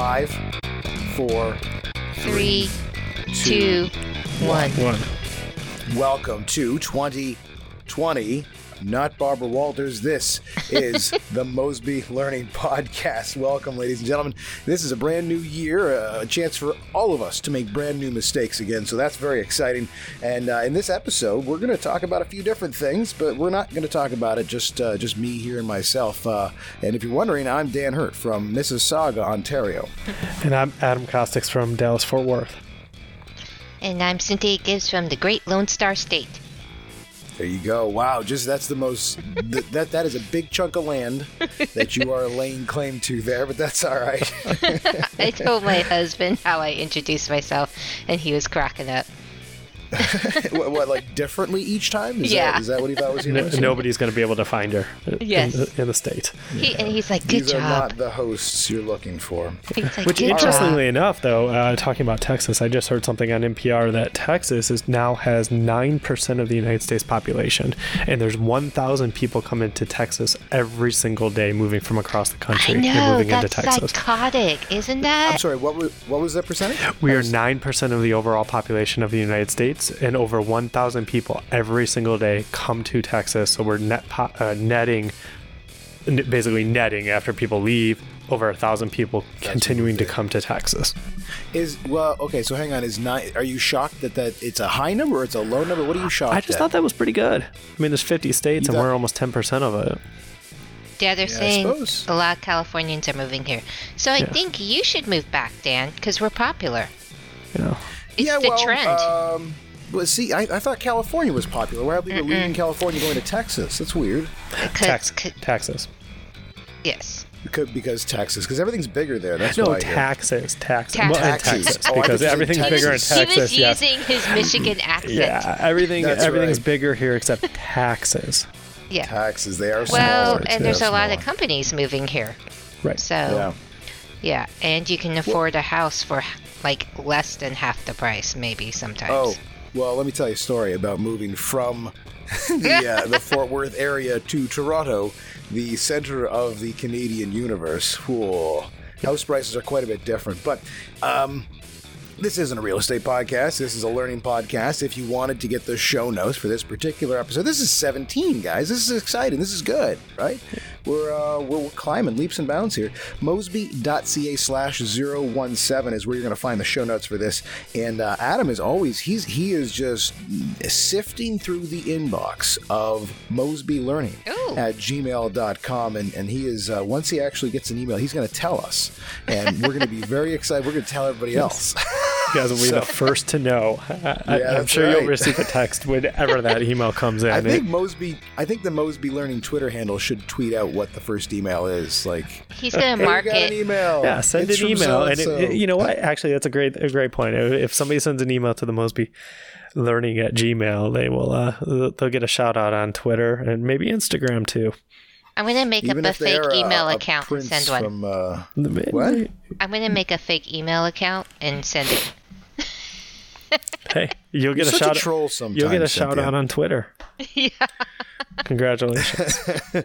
Five, four, Three, two, one. One. Welcome to 2020. Not Barbara Walters. This is the Mosby Learning Podcast. Welcome, ladies and gentlemen. This is a brand new year, a chance for all of us to make brand new mistakes again. So that's very exciting. And uh, in this episode, we're going to talk about a few different things, but we're not going to talk about it just uh, just me here and myself. Uh, and if you're wondering, I'm Dan Hurt from Mississauga, Ontario. And I'm Adam Costics from Dallas Fort Worth. And I'm Cynthia Gibbs from the Great Lone Star State. There you go. Wow, just that's the most th- that that is a big chunk of land that you are laying claim to there, but that's all right. I told my husband how I introduced myself, and he was cracking up. what, what, like differently each time? Is Yeah. That, is that what he thought was No, nobody's going to be able to find her in, Yes. the, in the state. He, and he's like, "Good These are job." not the hosts you're looking for. Like, Which, interestingly job." enough, though, uh, talking about Texas, I just heard something on NPR that Texas is now has nine percent of the United States population, and there's 1,000 people come into Texas every single day, moving from across the I country and know moving into that's Texas. psychotic, isn't that? I'm that? sorry. What was what was that percentage? We are nine percent of the overall population of the United States, and over 1,000 people every single day come to Texas. So we're net po- uh, netting, n- basically netting after people leave. Over a thousand people continuing to come to Texas. Is well, okay. So hang on. Is nine? Are you shocked that that it's a high number or it's a low number? What are you shocked? I just at? thought that was pretty good. I mean, there's 50 states, You and thought- we're almost 10% of it. Yeah, they're Yeah, saying a lot of Californians are moving here. So I Yeah. think you should move back, Dan, because we're popular. You know, It's yeah, the well, trend. Um, but see, I, I thought California was popular. Why are people leaving California going to Texas? That's weird. Because- Tex- Texas. yes. Because, because Texas, because everything's bigger there. That's No, what I taxes, taxes, Taxes. Well, Taxes. Texas, Oh, because you everything's Texas. bigger in He was Texas. Yes. using his Michigan accent. Yeah, everything, That's everything's right. bigger here except taxes. Yeah. Taxes, they are so Well, smaller. and there's are a lot of companies moving here. Right. So, Yeah. yeah. And you can afford a house for like less than half the price, maybe sometimes. Oh, well, let me tell you a story about moving from the, uh, the Fort Worth area to Toronto, the center of the Canadian universe. Whoa. House prices are quite a bit different. But um, this isn't a real estate podcast. This is a learning podcast. If you wanted to get the show notes for this particular episode, this is 17, guys. This is exciting. This is good, right? We're, uh, we're, we're climbing leaps and bounds here. Mosby.ca slash 017 is where you're going to find the show notes for this. And uh, Adam is always, he's he is just sifting through the inbox of Mosby Learning Ooh. at gmail.com. And, and he is, uh, once he actually gets an email, he's going to tell us. And we're going to be very excited. We're going to tell everybody else. You guys will be the first to know. I, I, Yeah, I'm sure right. you'll receive a text whenever that email comes in. I think Mosby, I think the Mosby Learning Twitter handle should tweet out what the first email is. Like, He's gonna hey, mark we got an email. yeah, send It's an email, and it, it- you know what? Actually, that's a great a great point. If somebody sends an email to the Mosby Learning at Gmail, they will uh, they'll get a shout out on Twitter and maybe Instagram too. I'm gonna make Even up a fake email a account and send one. From, uh, What? I'm gonna make a fake email account and send it. Hey, you'll get You're a such a shout. troll sometimes, You'll get a shout out on Twitter. yeah. Congratulations.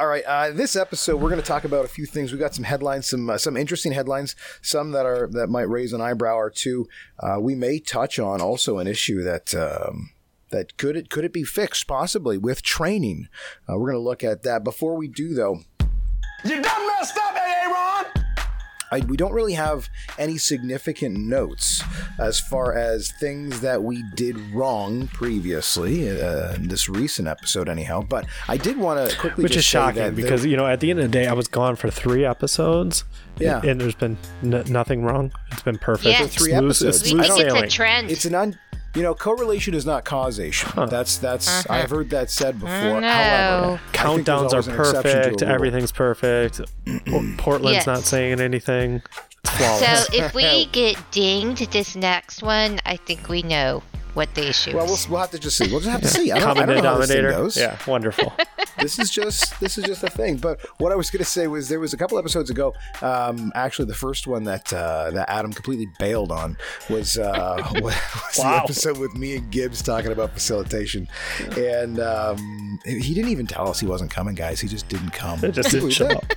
All right, uh, this episode we're going to talk about a few things. We got some headlines, some uh, some interesting headlines, some that are that might raise an eyebrow or two. Uh, we may touch on also an issue that. Um, that could it could it be fixed possibly with training? Uh, we're going to look at that. Before we do, though, You done messed up, Aaron! I, we don't really have any significant notes as far as things that we did wrong previously uh, in this recent episode, anyhow. But I did want to quickly, Which just is shocking that because you know at the end of the day I was gone for three episodes. Yeah. and there's been n- nothing wrong. It's been perfect. Yeah. It's Three smooth, episodes. It's We I smooth think it's a trend. it's an un, you know, correlation is not causation. That's that's uh-huh. I've heard that said mm, before. no. However, I think there's Countdowns are always an exception to a perfect. Everything's perfect. Portland's Yes. not saying anything. It's flawless. So if we get dinged this next one, I think we know what the issue Well, we'll, we'll have to just see. We'll just have to see. I don't, I don't know how this thing goes. Yeah, wonderful. this is just this is just a thing. But what I was going to say was there was a couple episodes ago. Um, actually, the first one that uh, that Adam completely bailed on was uh, was the episode with me and Gibbs talking about facilitation, and um, he didn't even tell us he wasn't coming, guys. He just didn't come. It just didn't show up.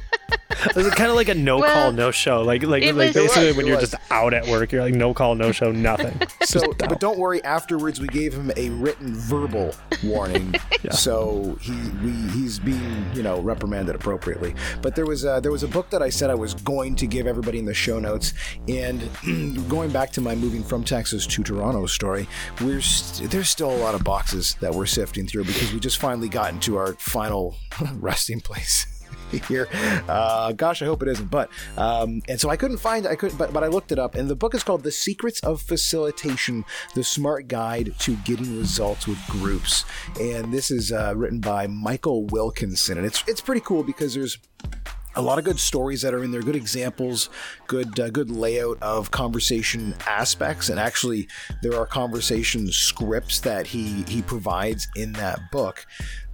Is it kind of like a no Well, call, no show? Like like like was- basically was, when you're was. just out at work, you're like no call, no show, nothing. So, Just but out. don't worry. Afterwards, we gave him a written verbal warning, so he we, he's being you know reprimanded appropriately. But there was uh, there was a book that I said I was going to give everybody in the show notes, and going back to my moving from Texas to Toronto story, we're st- there's still a lot of boxes that we're sifting through because we just finally got into our final resting place. here. Uh, gosh, I hope it isn't. But um, and so I couldn't find. I couldn't. But but I looked it up, and the book is called "The Secrets of Facilitation: The Smart Guide to Getting Results with Groups." And this is uh, written by Michael Wilkinson, and it's it's pretty cool because there's a lot of good stories that are in there, good examples, good uh, good layout of conversation aspects, and actually there are conversation scripts that he he provides in that book.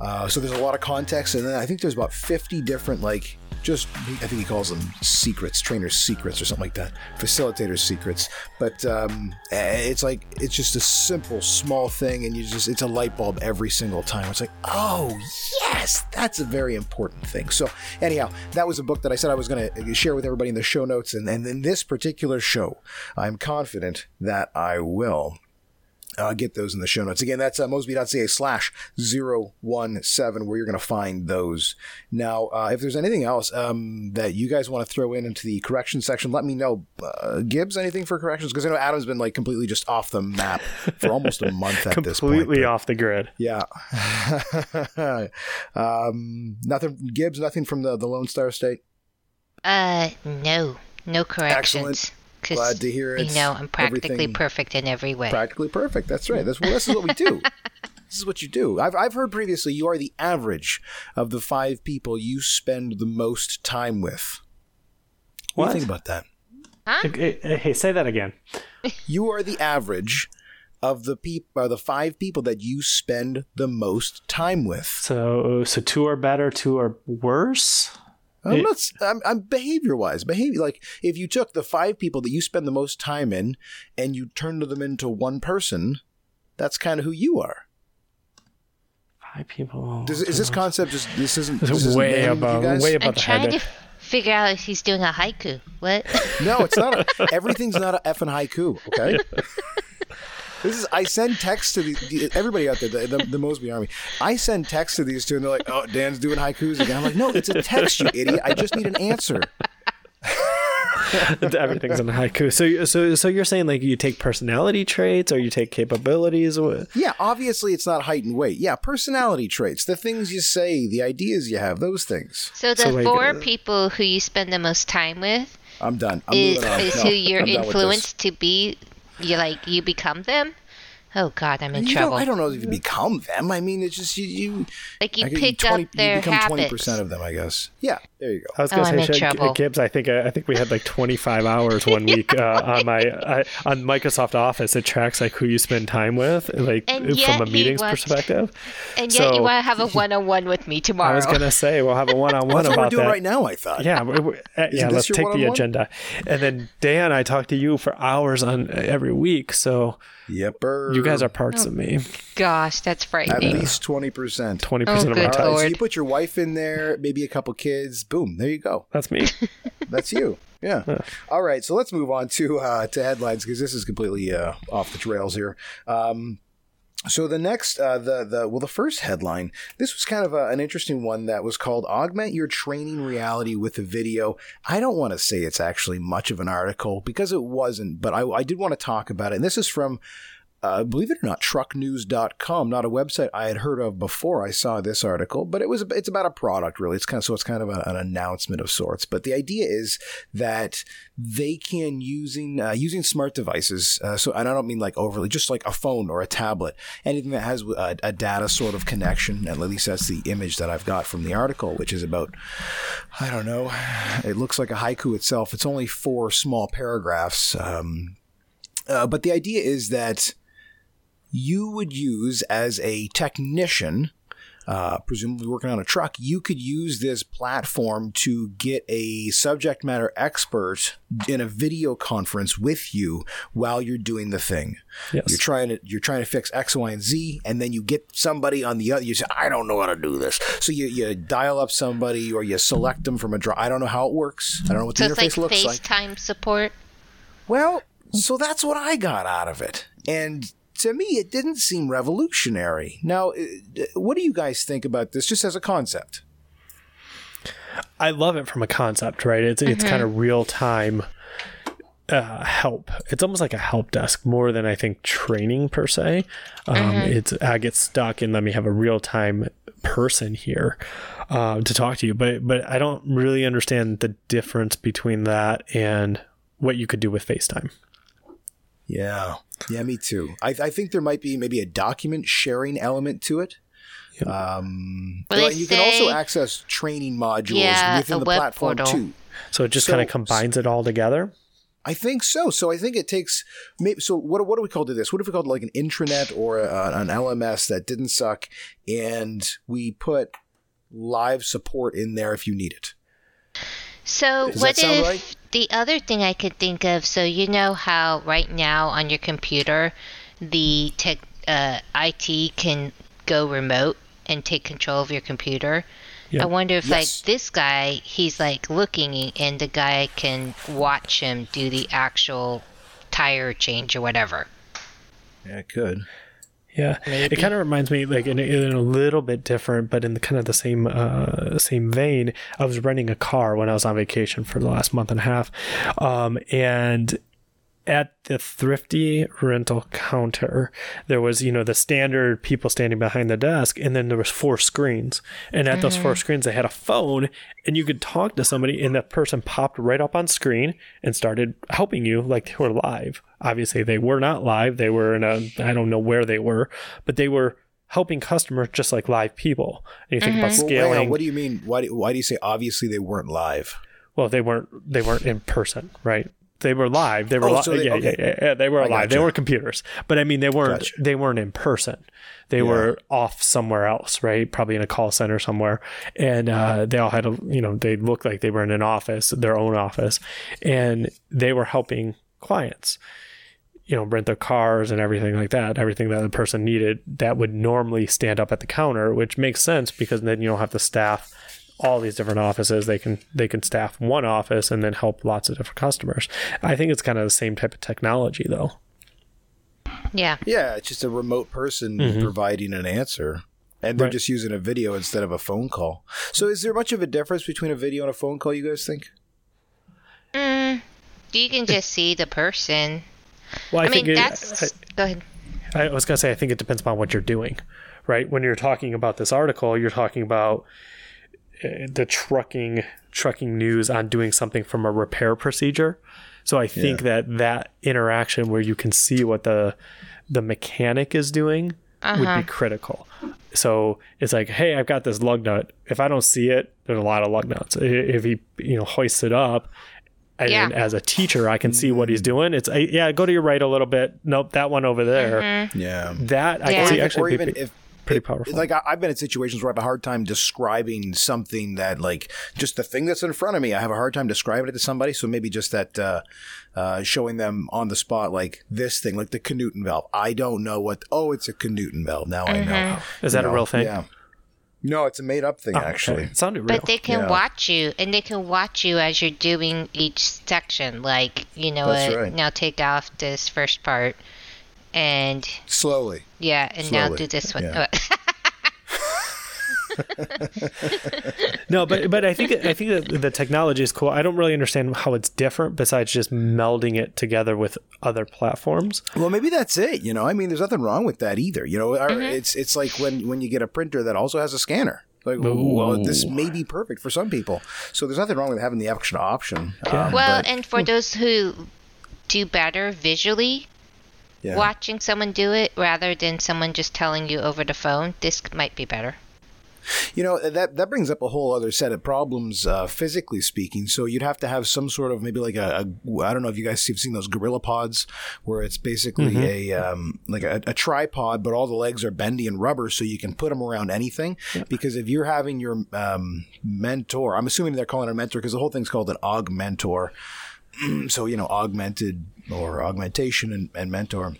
Uh, so there's a lot of context, and then I think there's about 50 different like just I think he calls them secrets, trainers' secrets, or something like that, facilitators' secrets. But um, eh, it's like it's just a simple, small thing, and you just it's a light bulb every single time. It's like, oh yes, that's a very important thing. So anyhow, that was a book that I said I was going to share with everybody in the show notes, and, and in this particular show, I'm confident that I will. Uh, get those in the show notes. Again, that's uh, mosby.ca slash 017 where you're going to find those. Now, uh, if there's anything else um, that you guys want to throw in into the correction section, let me know. Uh, Gibbs, anything for corrections? Because I know Adam's been like completely just off the map for almost a month at this point. completely off the grid. Yeah. um, nothing, Gibbs, nothing from the, the Lone Star State? Uh, no, no corrections. 'cause, Glad to hear You it's know, I'm practically perfect in every way. Practically perfect. That's right. That's well, this is what we do. this is what you do. I've, I've heard previously you are the average of the five people you spend the most time with. What, do you think about that? Hey, hey, hey, say that again. You are the average of the people uh, the five people that you spend the most time with. So so two are better, two are worse. I'm It- not. s- I'm, I'm behavior wise. Behavior like if you took the five people that you spend the most time in and you turned them into one person, that's kind of who you are. Five people. Does, is this concept just this isn't This this is isn't way named you above, guys? way I'm the trying to figure out if he's doing a haiku. What? No, it's not. A, everything's not a effing haiku. Okay. This is. I send texts to the, the everybody out there, the, the, the Mosby Army. I send texts to these two, and they're like, "Oh, Dan's doing haikus again." I'm like, "No, it's a text, you idiot. I just need an answer." Everything's in haiku. So you- so so you're saying like you take personality traits or you take capabilities? What- Yeah, obviously it's not height and weight. Yeah, personality traits, the things you say, the ideas you have, those things. So the So, like, four uh, people who you spend the most time with I'm done. I'm is, on. is No, who you're I'm done with this. influenced to be. You like you become them. Oh God, I'm in You trouble. don't, I don't know if you become them. I mean, it's just you. you Like you I pick 20 up their you become Twenty percent of them, I guess. Yeah, there you go. I was Oh, gonna I'm say, Shag- Gibbs. I think I think we had like 25 hours one week uh, on my uh, on Microsoft Office. It tracks like who you spend time with, like from a meetings wants- perspective. And yet you want to have a one-on-one with me tomorrow. I was gonna say we'll have a one-on-one That's what about we're doing that. right now. I thought. Yeah, we- we- uh, yeah. Let's take the one-on-one? agenda, and then Dan, I talk to you for hours on uh, every week, so Yepper. you guys are parts of me. Gosh, that's frightening. at least twenty percent. Twenty percent Oh, of my good time. All right, so Lord. you put your wife in there, maybe a couple kids. Boom, there you go. That's me. That's you. Yeah. All right, so let's move on to uh, to headlines because this is completely uh, off the trails here. Um, so the next, uh, the the well, the first headline. This was kind of a, an interesting one that was called "Augment Your Training Reality with a Video." I don't want to say it's actually much of an article because it wasn't, but I, I did want to talk about it. And this is from uh, believe it or not, trucknews.com, not a website I had heard of before I saw this article, but it was it's about a product really. It's kind of so it's kind of a, an announcement of sorts. But the idea is that they can using uh, using smart devices. Uh, so and I don't mean like overly, just like a phone or a tablet, anything that has a, a data sort of connection. And at least that's the image that I've got from the article, which is about I don't know. It looks like a haiku itself. It's only four small paragraphs. Um, uh, but the idea is that you would use as a technician uh, presumably working on a truck, you could use this platform to get a subject matter expert in a video conference with you while you're doing the thing. Yes. You're trying to you're trying to fix X, Y, and Z, and then you get somebody on the other. You say, "I don't know how to do this," so you, you dial up somebody or you select them from a draw. I don't know how it works. I don't know what So the it's interface like looks like. FaceTime support. Well, so that's what I got out of it. And to me, it didn't seem revolutionary. Now, uh, what do you guys think about this just as a concept? I love it from a concept, right? It's it's kind of real time uh, help. It's almost like a help desk more than I think training per se. Um, It's I get stuck and let me have a real time person here uh, to talk to you, but but I don't really understand the difference between that and what you could do with FaceTime. Yeah. Yeah, me too. I, I think there might be maybe a document sharing element to it. Um, Well, they and you can also access training modules Yeah, within a the platform portal. too. So it just So- kind of combines it all together. I think so. So I think it takes maybe. So what what do we call to this? What if we called like an intranet or a, an LMS that didn't suck, and we put live support in there if you need it. So Does what that sound if right? the other thing I could think of? So you know how right now on your computer, the tech uh, IT can go remote and take control of your computer. Yeah. I wonder if Yes. like this guy, he's like looking and the guy can watch him do the actual tire change or whatever. Yeah, it could. Yeah, Maybe. it kind of reminds me like in, a- in a little bit different, but in the kind of the same uh, same vein. I was renting a car when I was on vacation for the last month and a half, um, and at the thrifty rental counter there was you know the standard people standing behind the desk and then there was four screens and at those four screens they had a phone and you could talk to somebody and that person popped right up on screen and started helping you like they were live obviously they were not live they were in a i don't know where they were but they were helping customers just like live people and you think about Well, hang on, what do you mean? Why do, why do you say obviously they weren't live? well, they weren't they weren't in person, right? They were live. They were Oh, li- so they- yeah, okay. yeah, yeah, yeah, They were I live. They gotcha. were computers, but I mean, they weren't Gotcha. they weren't in person. They were off somewhere else, right? Probably in a call center somewhere, and uh, they all had a you know they looked like they were in an office, their own office, and they were helping clients you know, rent their cars and everything like that, everything that the person needed that would normally stand up at the counter, which makes sense because then you don't have to staff all these different offices. They can they can staff one office and then help lots of different customers. I think it's kind of the same type of technology though. Yeah. Yeah, it's just a remote person providing an answer. And they're Right. just using a video instead of a phone call. So is there much of a difference between a video and a phone call, you guys think? Mm, you can just see the person. Well, I, I, mean, think it- that's. I- go ahead. I was gonna say I think it depends upon what you're doing, right? When you're talking about this article, you're talking about uh, the trucking trucking news on doing something from a repair procedure. So I think that that interaction where you can see what the the mechanic is doing would be critical. So it's like, hey, I've got this lug nut. If I don't see it, there's a lot of lug nuts. If he you know hoists it up, and Yeah. as a teacher, I can see what he's doing. It's uh, yeah, go to your right a little bit. Nope, that one over there. Yeah. That I Yeah. can see actually or be even pretty, if pretty it- powerful. Like I, I've been in situations where I have a hard time describing something that, like, just the thing that's in front of me. I have a hard time describing it to somebody. So maybe just that, uh, uh, showing them on the spot, like this thing, like the Canuten valve. I don't know what. Oh, it's a Canuten valve. Now I know. Is that You a know, real thing? Yeah. No, it's a made up thing Oh, okay. actually. It sounded real. But they can Yeah. watch you, and they can watch you as you're doing each section. Like, you know That's what? right. Now take off this first part, and Slowly. yeah, and now do this one. yeah. no, but but I think I think that the technology is cool. I don't really understand how it's different besides just melding it together with other platforms. Well, maybe that's it. You know, I mean, there's nothing wrong with that either. You know, Our- it's it's like when when you get a printer that also has a scanner. Like, well, this may be perfect for some people. So there's nothing wrong with having the extra option. Um, well, but- and for those who do better visually, yeah. watching someone do it rather than someone just telling you over the phone, this might be better. You know that that brings up a whole other set of problems, uh, physically speaking. So you'd have to have some sort of maybe like a, a I don't know if you guys have seen those gorilla pods, where it's basically a um, like a, a tripod, but all the legs are bendy and rubber, so you can put them around anything. Because if you're having your um, mentor, I'm assuming they're calling it a mentor because the whole thing's called an augmentor. so you know, augmented or augmentation and, and mentor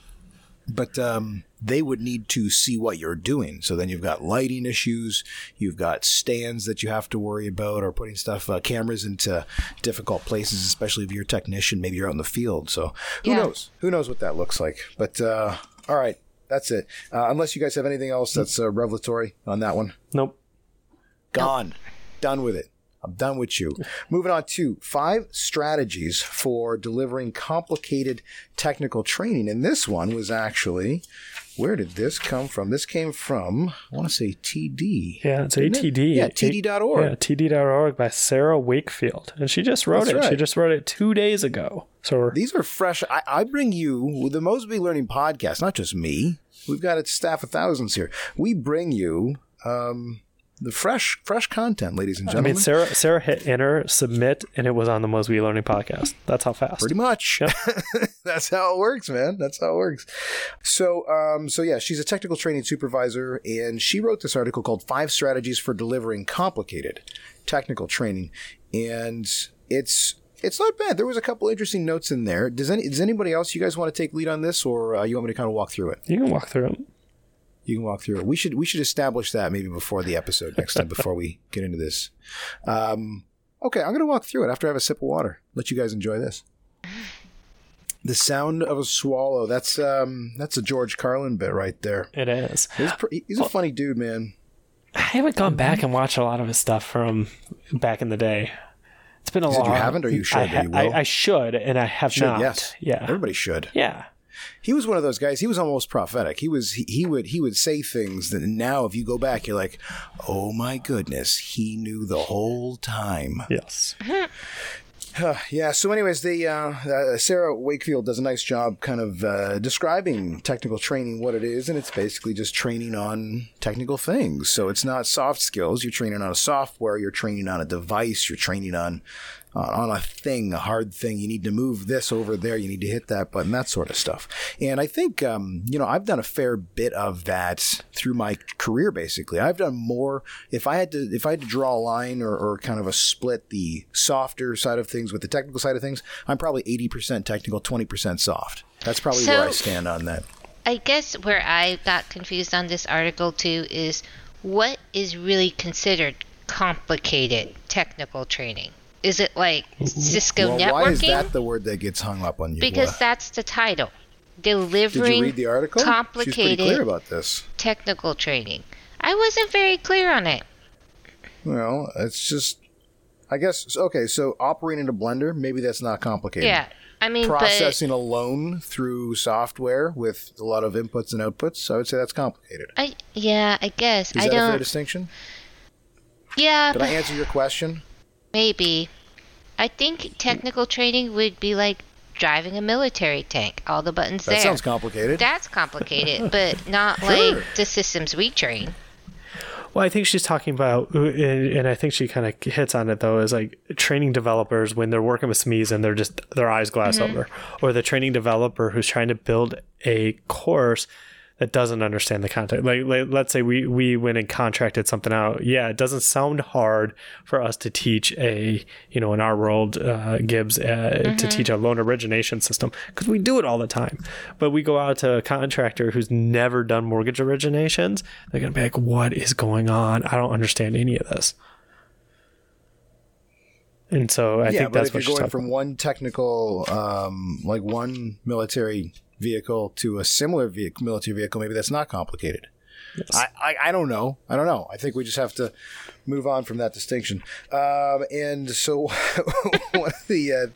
but um, they would need to see what you're doing. So then you've got lighting issues, you've got stands that you have to worry about, or putting stuff, uh, cameras into difficult places, especially if you're a technician, maybe you're out in the field. So who Yeah. knows? Who knows what that looks like? But uh, all right, that's it. Uh, unless you guys have anything else that's uh, revelatory on that one. Nope. Gone. Done with it. I'm done with you. Moving on to five strategies for delivering complicated technical training. And this one was actually, where did this come from? This came from, I want to say TD. Yeah, it's Didn't it? ATD. Yeah, TD.org. Yeah, TD.org by Sarah Wakefield. And she just wrote That's it. She just wrote it two days ago. So These are fresh. I, I bring you the Mosby Learning Podcast, not just me. We've got a staff of thousands here. We bring you um, the fresh, fresh content, ladies and gentlemen. I mean, Sarah Sarah hit enter, submit, and it was on the Mosby Learning Podcast. That's how fast. Pretty much. That's how it works, man. That's how it works. So, um, so yeah, she's a technical training supervisor, and she wrote this article called Five Strategies for Delivering Complicated Technical Training. And it's it's not bad. There was a couple interesting notes in there. Does any does anybody else you guys want to take lead on this, or uh, you want me to kind of walk through it? You can walk through it. You can walk through it. We should we should establish that maybe before the episode next time before we get into this. Um, okay, I'm going to walk through it after I have a sip of water. Let you guys enjoy this. The sound of a swallow. That's um that's a George Carlin bit right there. It is. He's, pr- he's a funny dude, man. I haven't gone back and watched a lot of his stuff from back in the day. It's been a said long. you haven't or you should, I, or you will? I, I should, and I have Should not. yes, Yeah. Everybody should. Yeah. He was one of those guys. He was almost prophetic. He was he, he would he would say things that now if you go back, you're like, oh my goodness, he knew the whole time. Yes. Yeah. So, anyways, the uh, uh, Sarah Wakefield does a nice job, kind of uh, describing technical training, what it is, and it's basically just training on technical things. So it's not soft skills. You're training on a software. You're training on a device. You're training on uh, on a thing, a hard thing. You need to move this over there. You need to hit that button, that sort of stuff. And I think, um, you know, I've done a fair bit of that through my career. Basically, I've done more. If I had to, if I had to draw a line or, or kind of a split the softer side of things with the technical side of things, I'm probably 80% technical, 20% soft. That's probably where I stand on that. I guess where I got confused on this article too is what is really considered complicated technical training? Is it like Cisco Well, networking? why is that the word that gets hung up on you? because What? that's the title. Did Delivering you read the article? Complicated clear about this. technical training. I wasn't very clear on it. Well, it's just, I guess, okay, so operating a blender, maybe that's not complicated. Yeah. I mean, Processing alone through software with a lot of inputs and outputs, I would say that's complicated. I yeah, I guess Is I that a fair don't. distinction? Yeah, Did I answer your question? Maybe. I think technical training would be like driving a military tank. All the buttons That there. That sounds complicated. That's complicated, but not Sure. like the systems we train. Well, I think she's talking about, uh, and and I think she kind of hits on it though, is like training developers when they're working with SMEs and they're just their eyes glass mm-hmm. over, or the training developer who's trying to build a course that doesn't understand the content. Like, like let's say we we went and contracted something out. Yeah, it doesn't sound hard for us to teach a you know in our world uh, Gibbs uh, to teach a loan origination system because we do it all the time. But we go out to a contractor who's never done mortgage originations. They're gonna be like, "What is going on? I don't understand any of this." And so I yeah, think but that's if what you're going talking from one technical, um, like one military vehicle to a similar vehicle, military vehicle, maybe that's not complicated. I, I, I don't know. I don't know. I think we just have to move on from that distinction. Um, and so one of the uh,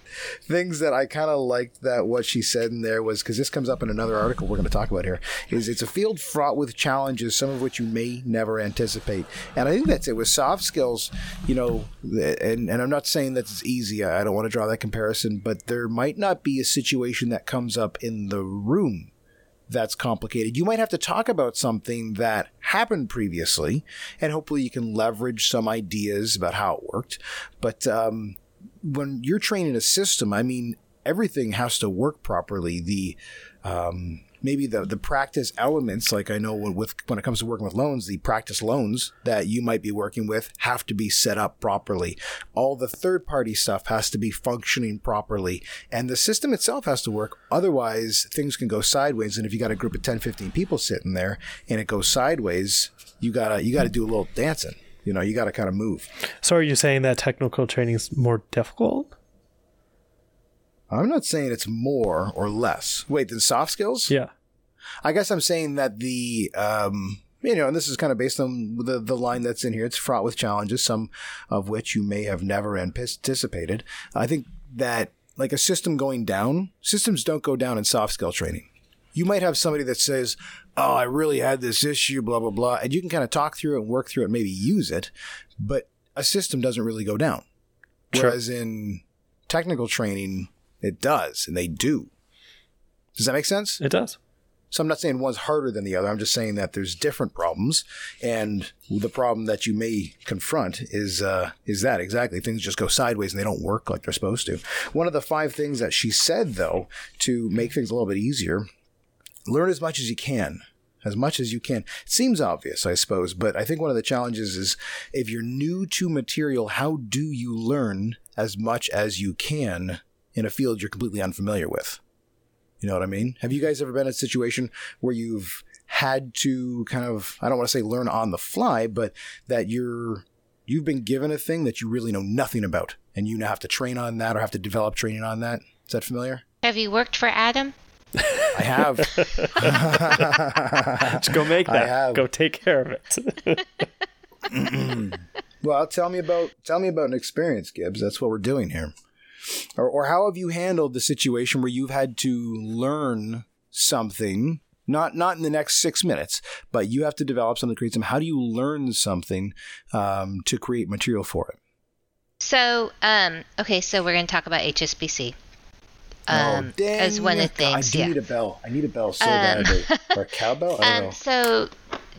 things that I kind of liked that what she said in there was because this comes up in another article we're going to talk about here is it's a field fraught with challenges, some of which you may never anticipate. And I think that's it with soft skills. You know, and and I'm not saying that it's easy. I don't want to draw that comparison, but there might not be a situation that comes up in the room that's complicated. You might have to talk about something that happened previously, and hopefully you can leverage some ideas about how it worked. But um, when you're training a system, I mean, everything has to work properly. The um, maybe the the practice elements, like I know with when it comes to working with loans, the practice loans that you might be working with have to be set up properly. All the third party stuff has to be functioning properly, and the system itself has to work. Otherwise, things can go sideways. And if you got a group of 10, 15 people sitting there and it goes sideways, you gotta you gotta do a little dancing. You know, you gotta kind of move. So, are you saying that technical training is more difficult? I'm not saying it's more or less. Wait, than soft skills? Yeah. I guess I'm saying that the um, you know, and this is kind of based on the the line that's in here. It's fraught with challenges, some of which you may have never anticipated. I think that like a system going down, systems don't go down in soft skill training. You might have somebody that says, "Oh, I really had this issue," blah blah blah, and you can kind of talk through it and work through it, and maybe use it, but a system doesn't really go down. Whereas in technical training, it does, and they do. Does that make sense? It does. So I'm not saying one's harder than the other. I'm just saying that there's different problems, and the problem that you may confront is uh, is that exactly things just go sideways and they don't work like they're supposed to. One of the five things that she said though to make things a little bit easier: learn as much as you can. As much as you can. It seems obvious, I suppose, but I think one of the challenges is if you're new to material, how do you learn as much as you can in a field you're completely unfamiliar with? You know what I mean? Have you guys ever been in a situation where you've had to kind of I don't want to say learn on the fly, but that you're you've been given a thing that you really know nothing about and you now have to train on that or have to develop training on that? Is that familiar? Have you worked for Adam? I have. Just go make I that. have. Go take care of it. well, tell me about tell me about an experience, Gibbs. That's what we're doing here. Or, or how have you handled the situation where you've had to learn something not not in the next six minutes, but you have to develop something, create something. How do you learn something um, to create material for it? So, um, okay, so we're going to talk about HSBC. Um, oh, as one of the things, I do yeah. need a bell. I need a bell so Um, badly. Or a cowbell? I don't know. Um, so,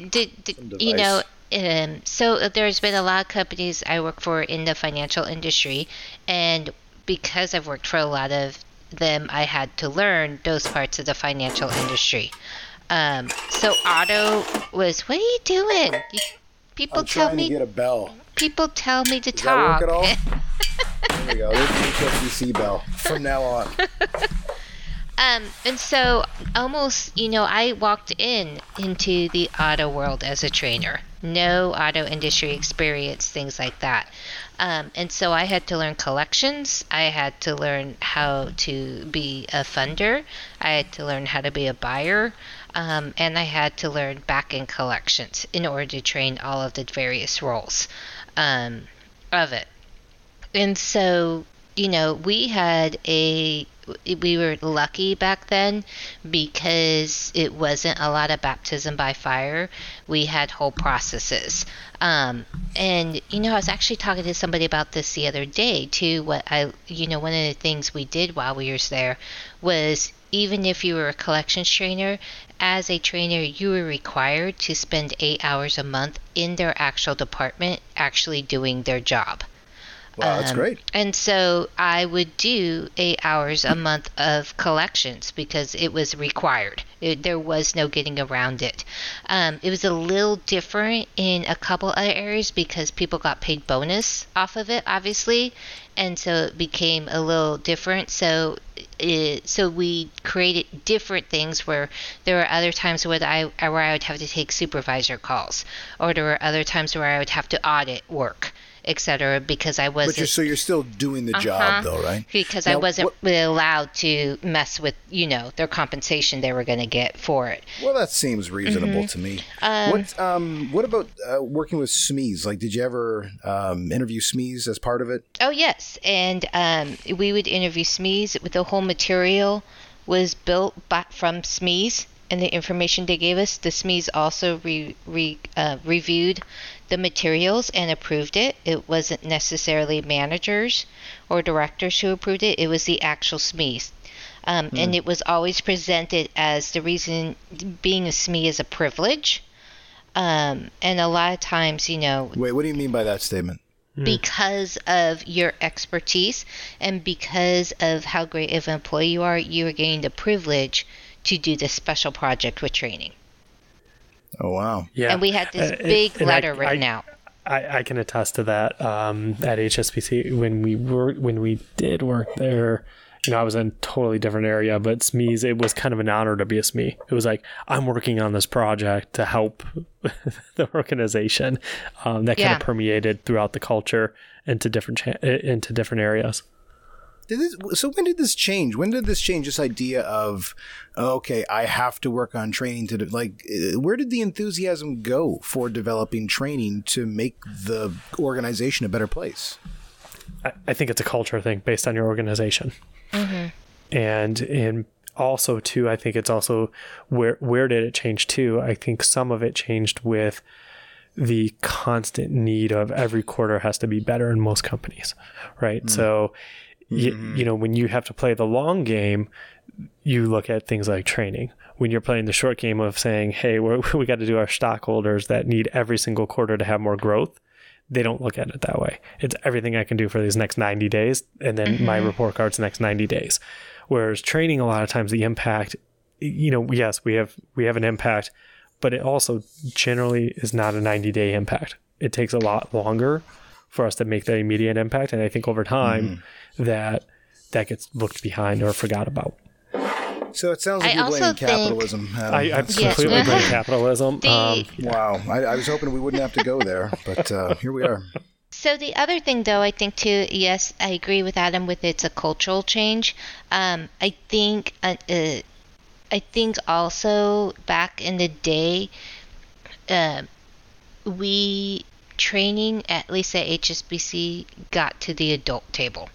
did, did you know? Um, so there's been a lot of companies I work for in the financial industry, and because I've worked for a lot of them, I had to learn those parts of the financial industry. Um, so Otto was, what are you doing? You, people I'm tell me, to get a bell. people tell me to Does that talk. work at all? there we go. There's the HSBC bell from now on. Um, and so almost, you know, I walked in into the auto world as a trainer. No auto industry experience, things like that. Um, and so I had to learn collections. I had to learn how to be a funder. I had to learn how to be a buyer. Um, and I had to learn back end collections in order to train all of the various roles um, of it. And so, you know, we had a we were lucky back then because it wasn't a lot of baptism by fire. We had whole processes. Um, and you know, I was actually talking to somebody about this the other day too. What I, you know, one of the things we did while we was there was even if you were a collections trainer, as a trainer, you were required to spend eight hours a month in their actual department, actually doing their job. Wow, that's Um, great. And so I would do eight hours a month of collections because it was required. It, there was no getting around it. Um, it was a little different in a couple other areas because people got paid bonus off of it, obviously, and so it became a little different. So. It, so we created different things where there were other times where I where I would have to take supervisor calls, or there were other times where I would have to audit work, etc. Because I wasn't But you're, so you're still doing the Uh-huh. job, though, right? because I wasn't what- really allowed to mess with, you know, their compensation they were going to get for it. Well, that seems reasonable Mm-hmm. to me. Um, what um, what about uh, working with SMEs? Like, did you ever um, interview SMEs as part of it? Oh yes, and um, we would interview SMEs. With the whole material was built by, from SMEs, and the information they gave us. The SMEs also re, re, uh, reviewed the materials and approved it. It wasn't necessarily managers or directors who approved it. It was the actual SMEs. Um, And it was always presented as the reason being a SME is a privilege. Um, and a lot of times, you know, Wait, what do you mean by that statement? because of your expertise and because of how great of an employee you are, you are getting the privilege to do this special project with training. Oh wow. Yeah. And we had this Uh, big and I- letter written I- out. I, I can attest to that. Um, at HSBC, when we were when we did work there, you know, I was in a totally different area, but SMEs, it was kind of an honor to be a SME. It was like I'm working on this project to help the organization. Um, that kind of permeated throughout the culture into different cha- into different areas. Did this, so when did this change? When did this change? This idea of okay, I have to work on training to de- like, uh, where did the enthusiasm go for developing training to make the organization a better place? I, I think it's a culture thing based on your organization. And and also too, I think it's also where where did it change to? I think some of it changed with the constant need of every quarter has to be better in most companies, right? So, y- mm-hmm. you know, when you have to play the long game, you look at things like training. When you're playing the short game of saying, "Hey, we're, we got to do our stockholders that need every single quarter to have more growth," they don't look at it that way. It's everything I can do for these next 90 days, and then my mm-hmm. report card's next 90 days. Whereas training, a lot of times, the impact, you know, yes, we have we have an impact, but it also generally is not a 90 day impact. It takes a lot longer for us to make that immediate impact, and I think over time mm-hmm. That that gets looked behind or forgot about. So it sounds like I you're also blaming think- capitalism. Um, I, I Yeah. completely blame capitalism. The- um, wow, I, I was hoping we wouldn't have to go there, but uh, here we are. So the other thing, though, I think too, yes, I agree with Adam with it's a cultural change. Um, I think, uh, uh, I think also back in the day, uh, we training at least at HSBC got to the adult table,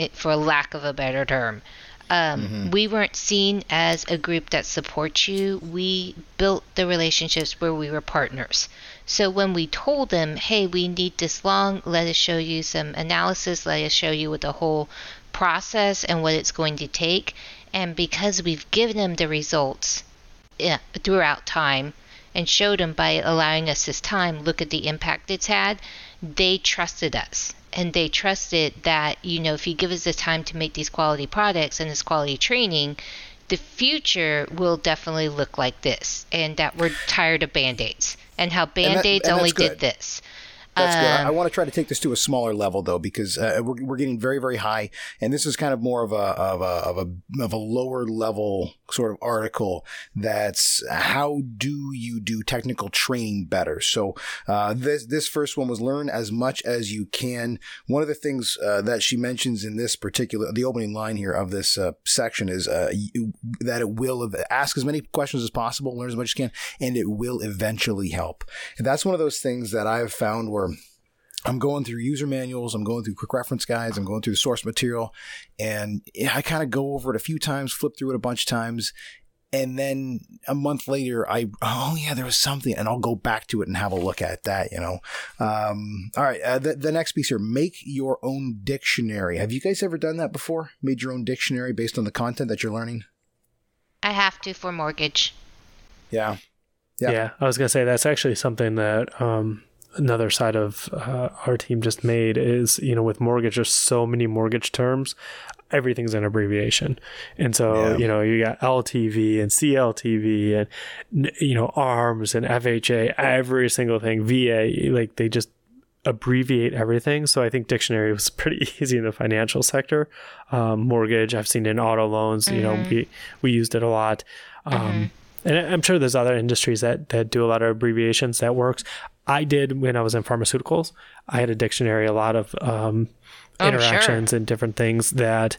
it, for lack of a better term. Um, We weren't seen as a group that supports you. We built the relationships where we were partners. So when we told them, hey, we need this long, let us show you some analysis, let us show you what the whole process and what it's going to take. And because we've given them the results throughout time and showed them by allowing us this time, look at the impact it's had, they trusted us. And they trusted that, you know, if you give us the time to make these quality products and this quality training, the future will definitely look like this. And that we're tired of band aids and how band aids and only did this. That's good. I, Um, I want to try to take this to a smaller level though, because uh, we're, we're getting very, very high, and this is kind of more of a of a of a of a lower level sort of article. That's how do you do technical training better? So uh, this this first one was learn as much as you can. One of the things uh, that she mentions in this particular the opening line here of this uh, section is uh, you, that it will ask as many questions as possible, learn as much as you can, and it will eventually help. And that's one of those things that I've found where I'm going through user manuals, I'm going through quick reference guides, I'm going through the source material, and I kind of go over it a few times, flip through it a bunch of times, and then a month later, I oh yeah, there was something, and I'll go back to it and have a look at that. You know, um, all right. Uh, the, the next piece here: make your own dictionary. Have you guys ever done that before? Made your own dictionary based on the content that you're learning? I have to for mortgage. Yeah. Yeah. Yeah. I was gonna say that's actually something that um, another side of uh, our team just made is you know with mortgage, there's so many mortgage terms, everything's an abbreviation, and so Yeah. you know you got LTV and CLTV and you know ARMS and FHA, every single thing VA, like they just abbreviate everything. So I think dictionary was pretty easy in the financial sector. Um, mortgage, I've seen in auto loans. You know, we we used it a lot. Um, And I- I'm sure there's other industries that that do a lot of abbreviations that works. I did when I was in pharmaceuticals. I had a dictionary, a lot of um, Oh, sure. interactions and different things that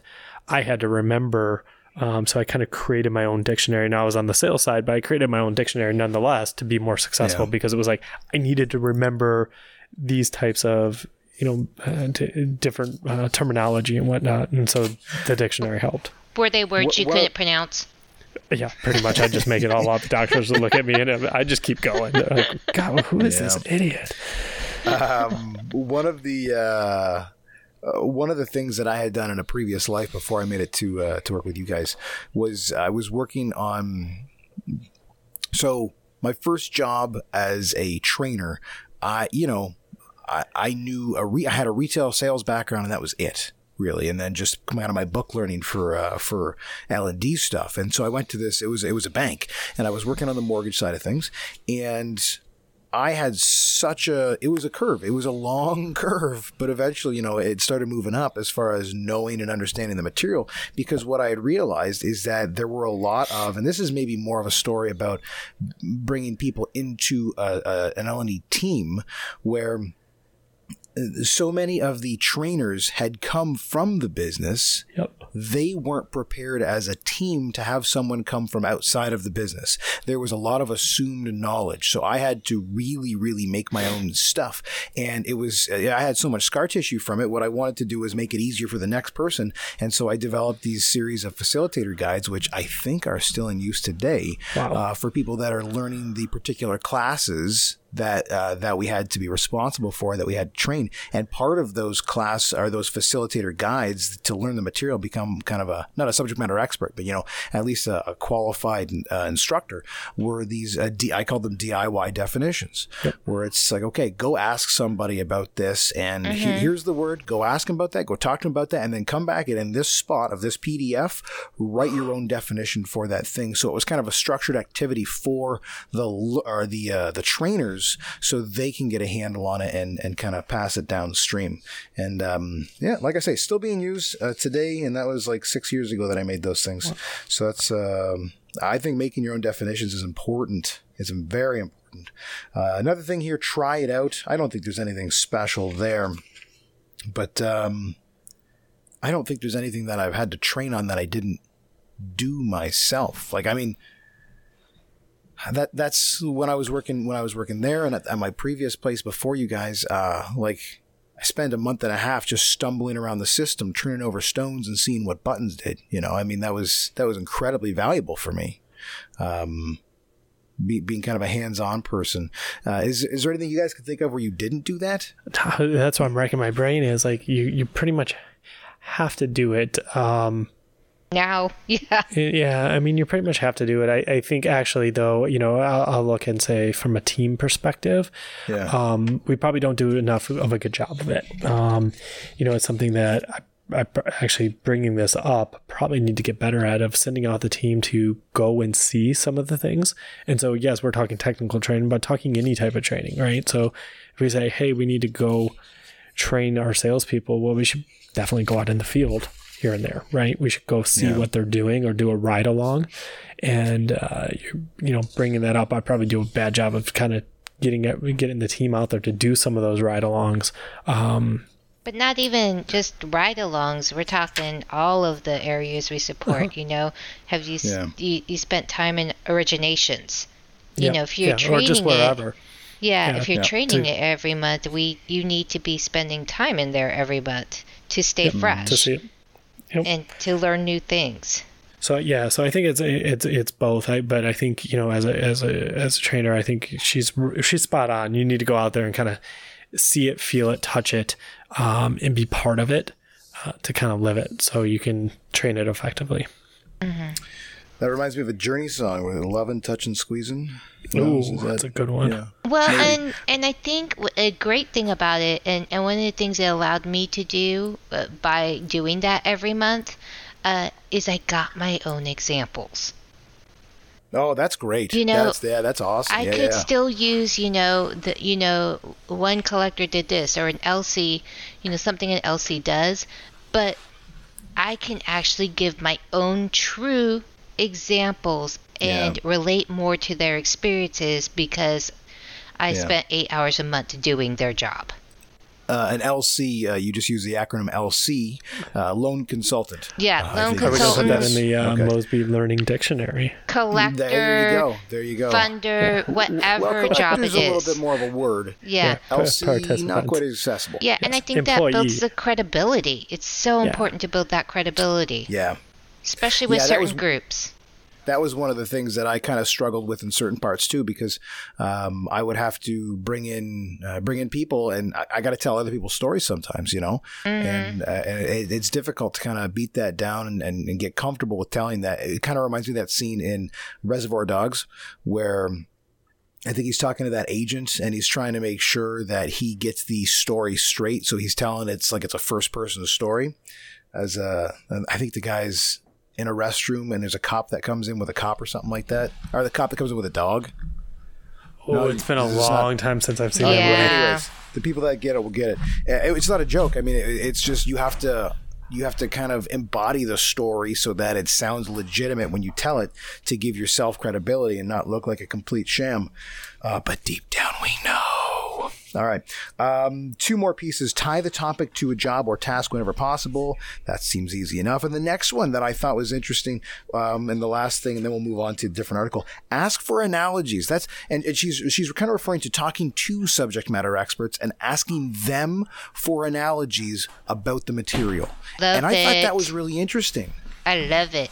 I had to remember. Um, so I kind of created my own dictionary. Now I was on the sales side, but I created my own dictionary nonetheless to be more successful Yeah. because it was like I needed to remember these types of you know uh, d- different uh, terminology and whatnot, and so the dictionary helped. Were they words Wh- you what- couldn't pronounce? Yeah, pretty much. I just make it all up. Doctors would look at me and I just keep going. They're like, God, who is this idiot? um, one of the uh, uh, one of the things that I had done in a previous life before I made it to uh, to work with you guys was I was working on. So my first job as a trainer, I you know, I, I knew a re- I had a retail sales background and that was it really and then just come out of my book learning for uh, for L&D stuff and so I went to this it was it was a bank and I was working on the mortgage side of things and I had such a it was a curve. It was a long curve, but eventually, you know, it started moving up as far as knowing and understanding the material because what I had realized is that there were a lot of and this is maybe more of a story about bringing people into a, a, an L&D team where so many of the trainers had come from the business. Yep. They weren't prepared as a team to have someone come from outside of the business. There was a lot of assumed knowledge. So I had to really, really make my own stuff. And it was, I had so much scar tissue from it. What I wanted to do was make it easier for the next person. And so I developed these series of facilitator guides, which I think are still in use today Wow. uh, for people that are learning the particular classes that uh, that we had to be responsible for, that we had to train. And part of those class or those facilitator guides to learn the material, become kind of a not a subject matter expert, but you know at least a, a qualified uh, instructor. Were these uh, D, I call them DIY definitions, where it's like okay, go ask somebody about this, and he- here's the word. Go ask them about that. Go talk to them about that, and then come back and in this spot of this PDF, write your own definition for that thing. So it was kind of a structured activity for the or the uh, the trainers, so they can get a handle on it and and kind of pass it downstream. And um, yeah, like I say, still being used uh, today, and that was like six years ago that I made those things. So that's um, I think making your own definitions is important. It's very important. Uh, another thing here, try it out. I don't think there's anything special there, but um, I don't think there's anything that I've had to train on that I didn't do myself. Like, I mean, that that's when I was working when I was working there and at, at my previous place before you guys. Uh, like, I spent a month and a half just stumbling around the system, turning over stones and seeing what buttons did. You know, I mean, that was that was incredibly valuable for me. Um, be, being kind of a hands-on person. Uh, is is there anything you guys can think of where you didn't do that? That's what I'm wrecking my brain is like you you pretty much have to do it. Um, Now, yeah. Yeah, I mean, you pretty much have to do it. I, I think actually, though, you know, I'll, I'll look and say from a team perspective, Yeah. um, we probably don't do enough of a good job of it. Um, you know, it's something that I, I actually bringing this up probably need to get better at of sending out the team to go and see some of the things. And so, yes, we're talking technical training, but talking any type of training, right? So if we say, hey, we need to go train our salespeople, well, we should definitely go out in the field here and there, right? We should go see Yeah. what they're doing or do a ride along, and uh, you, you know, bringing that up. I probably do a bad job of kind of getting it, getting the team out there to do some of those ride alongs. Um, But not even just ride alongs. We're talking all of the areas we support. Uh-huh. You know, have you, Yeah. you you spent time in originations? You yeah, know, if you're yeah, or training just it, yeah, Yeah, if you're yeah. training To- it every month, we you need to be spending time in there every month to stay fresh to see it. and to learn new things. So yeah, so I think it's it's it's both. I, but I think you know, as a as a as a trainer, I think she's she's spot on. You need to go out there and kind of see it, feel it, touch it, um, and be part of it uh, to kind of live it, so you can train it effectively. That reminds me of a Journey song with loving, touching, squeezing. Ooh, that- that's a good one. Yeah. Well, and and I think a great thing about it, and, and one of the things it allowed me to do uh, by doing that every month, uh, is I got my own examples. Oh, that's great. You know, that's, yeah, that's awesome. I yeah, could yeah. still use, you know, the you know, one collector did this or an LC, you know, something an LC does, but I can actually give my own true examples and relate more to their experiences because I Yeah. spent eight hours a month doing their job. uh, an LC, uh, you just use the acronym LC, uh, loan consultant. Yeah, Uh, loan consultant. I I would would just put that in the uh, Okay. Mosby Learning Dictionary. collector, There you go. There you go. funder, whatever well, job it collector's a little bit more of a word. yeah. Pa- LC, not quite as accessible. Yeah, and I Yes. think that builds the credibility. It's so Yeah. important to build that credibility, Yeah. Especially with Yeah, certain was- groups. that was one of the things that I kind of struggled with in certain parts too, because um, I would have to bring in uh, bring in people, and I, I got to tell other people's stories sometimes, you know, and, uh, and it, it's difficult to kind of beat that down and, and, and get comfortable with telling that. It kind of reminds me of that scene in Reservoir Dogs where. I think he's talking to that agent and he's trying to make sure that he gets the story straight. So he's telling it's like it's a first person story. As uh, I think the guy's in a restroom and there's a cop that comes in with a cop or something like that, or the cop that comes in with a dog. Oh, No, it's been a long not- time since I've seen Yeah. that movie. Anyways, the people that get it will get it. Uh, It's not a joke. I mean, it's just you have to you have to kind of embody the story so that it sounds legitimate when you tell it to give yourself credibility and not look like a complete sham. Uh, but deep down, we know. All right. Um, two more pieces. Tie the topic to a job or task whenever possible. That seems easy enough. And the next one that I thought was interesting, um, and the last thing, and then we'll move on to a different article. Ask for analogies. That's and, and she's she's kind of referring to talking to subject matter experts and asking them for analogies about the material. Love and I thought that was really interesting. I love it.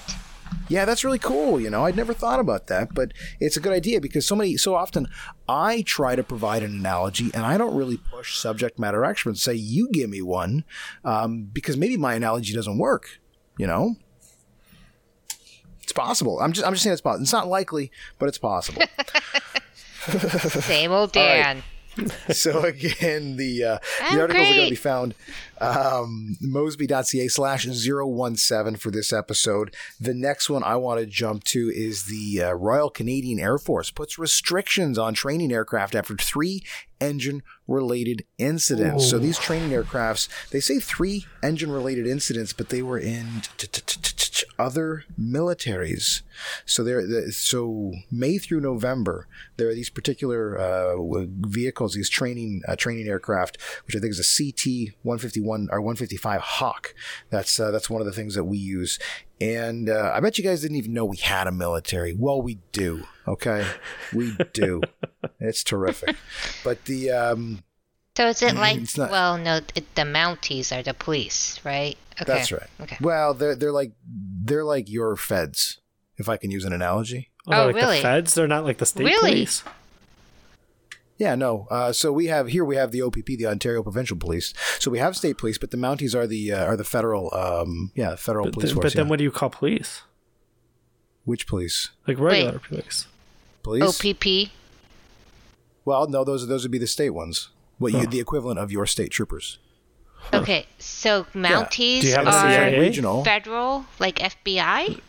Yeah, that's really cool. You know, I'd never thought about that, but it's a good idea because so many, so often I try to provide an analogy and I don't really push subject matter experts. Say, you give me one, um, because maybe my analogy doesn't work. You know, it's possible. I'm just, I'm just saying it's possible. It's not likely, but it's possible. Same old All right. Dan. so again, the uh, the articles are going to be found um, mosby.ca slash 017 for this episode. The next one I want to jump to is the uh, Royal Canadian Air Force puts restrictions on training aircraft after three engine related incidents. So these training aircrafts, they say three engine related incidents, but they were in t- t- t- other militaries. So there, so May through November, there are these particular uh, vehicles, these training uh, training aircraft, which I think is a CT 151 or 155 Hawk. That's uh, that's one of the things that we use. And uh, I bet you guys didn't even know we had a military. Well, we do. Okay, we do. it's terrific. But the um, So is it like? It's not- well, no, it, the Mounties are the police, right? Okay. that's right. Okay. Well, they're they're like they're like your feds, if I can use an analogy. Oh, they're Oh, like really? the feds? They're not like the state Really? police? Yeah, no. Uh, so we have here we have the OPP, the Ontario Provincial Police. So we have state police, but the Mounties are the uh, are the federal, um, yeah, federal But, police then, force. but then yeah. what do you call police? Which police? Like regular police? Police? OPP. Well, no, those those would be the state ones. What you the equivalent of your state troopers? Okay, so Mounties Do you have a are CIA? regional. federal, like FBI.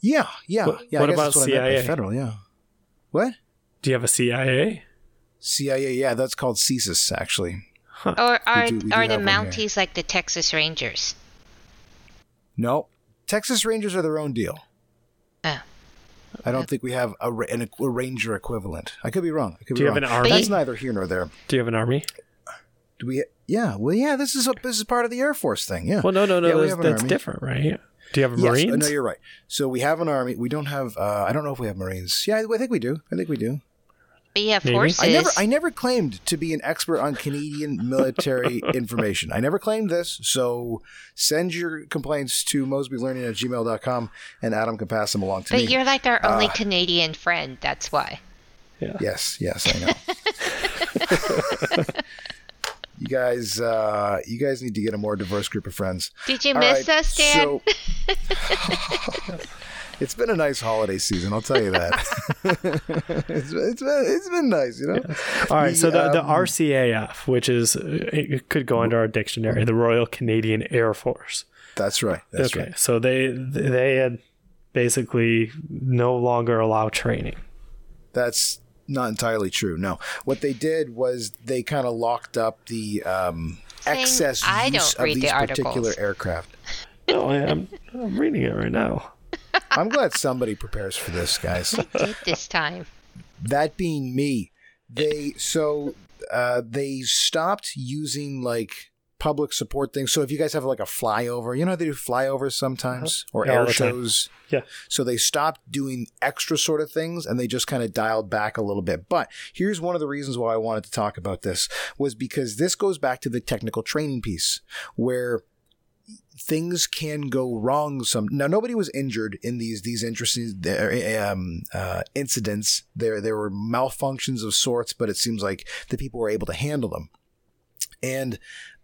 Yeah, yeah, What- yeah. what I about that's what I meant by CIA? federal, yeah. What? Do you have a CIA? CIA? Yeah, that's called CSIS actually. Or are do- we do are the have one here. Mounties like the Texas Rangers? No, Texas Rangers are their own deal. Oh. I don't think we have a, an, a ranger equivalent. I could be wrong. I could Do be you have an army? That's neither here nor there. Do you have an army? Do we? Yeah. Well, yeah. This is a, this is part of the Air Force thing. Yeah. Well, no, no, no. Yeah, we that's that's different, right? Do you have a Yes, Marines? uh, no, you're right. So we have an army. We don't have. Uh, I don't know if we have Marines. Yeah, I think we do. I think we do. But you have Maybe. horses. I never. I never claimed to be an expert on Canadian military information. I never claimed this. So send your complaints to mosbylearning at gmail.com and Adam can pass them along to but me. But you're like our only Uh, Canadian friend. That's why. yeah. Yes, yes, I know. you guys, uh, you guys need to get a more diverse group of friends. Did you All miss right, us, Dan? so- it's been a nice holiday season, I'll tell you that. it's, it's been it's been nice, you know. All right. so the, the um, RCAF, which is uh, it could go under our dictionary, the Royal Canadian Air Force. That's right. That's okay. right. So they they had basically no longer allow training. That's not entirely true. No, what they did was they kind of locked up the um, excess I use don't of read the these particular aircraft. No, I, am I'm reading it right now. I'm glad somebody prepares for this, guys. Did this time? that being me they so uh they stopped using like public support things so if you guys have like a flyover you know they do flyovers sometimes or Yeah, air the time. shows Yeah. so they stopped doing extra sort of things and they just kind of dialed back a little bit but here's one of the reasons why i wanted to talk about this was because this goes back to the technical training piece where things can go wrong. Some now nobody was injured in these these interesting um, uh, incidents. There there were malfunctions of sorts, but it seems like the people were able to handle them. And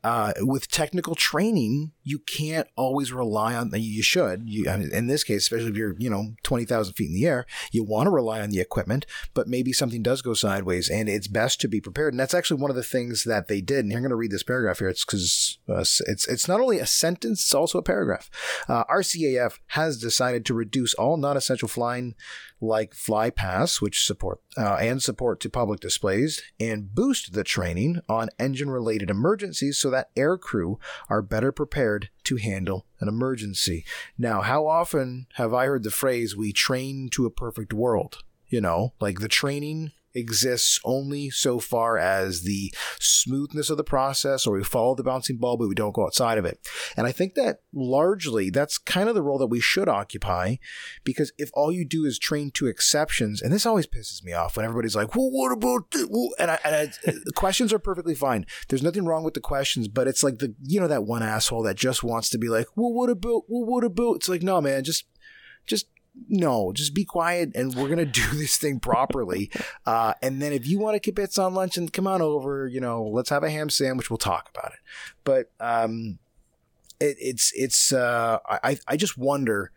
uh, with technical training, you can't always rely on. You should. You, I mean, in this case, especially if you're, you know, twenty thousand feet in the air, you want to rely on the equipment. But maybe something does go sideways, and it's best to be prepared. And that's actually one of the things that they did. And I'm going to read this paragraph here. It's because uh, it's it's not only a sentence, it's also a paragraph. Uh, RCAF has decided to reduce all non-essential flying like flypast, which support uh, and support to public displays, and boost the training on engine-related emergencies so that aircrew are better prepared to handle an emergency. Now, how often have I heard the phrase "we train to a perfect world"? You know, like the training exists only so far as the smoothness of the process or we follow the bouncing ball but we don't go outside of it and i think that largely that's kind of the role that we should occupy because if all you do is train to exceptions and this always pisses me off when everybody's like well what about this? And, I, and I, the questions are perfectly fine there's nothing wrong with the questions but it's like the you know that one asshole that just wants to be like well what about well what about it's like no man just just no, just be quiet and we're gonna do this thing properly. Uh, and then if you want to keep bits on lunch and come on over, you know, let's have a ham sandwich. We'll talk about it. But um, it, it's it's uh, I I just wonder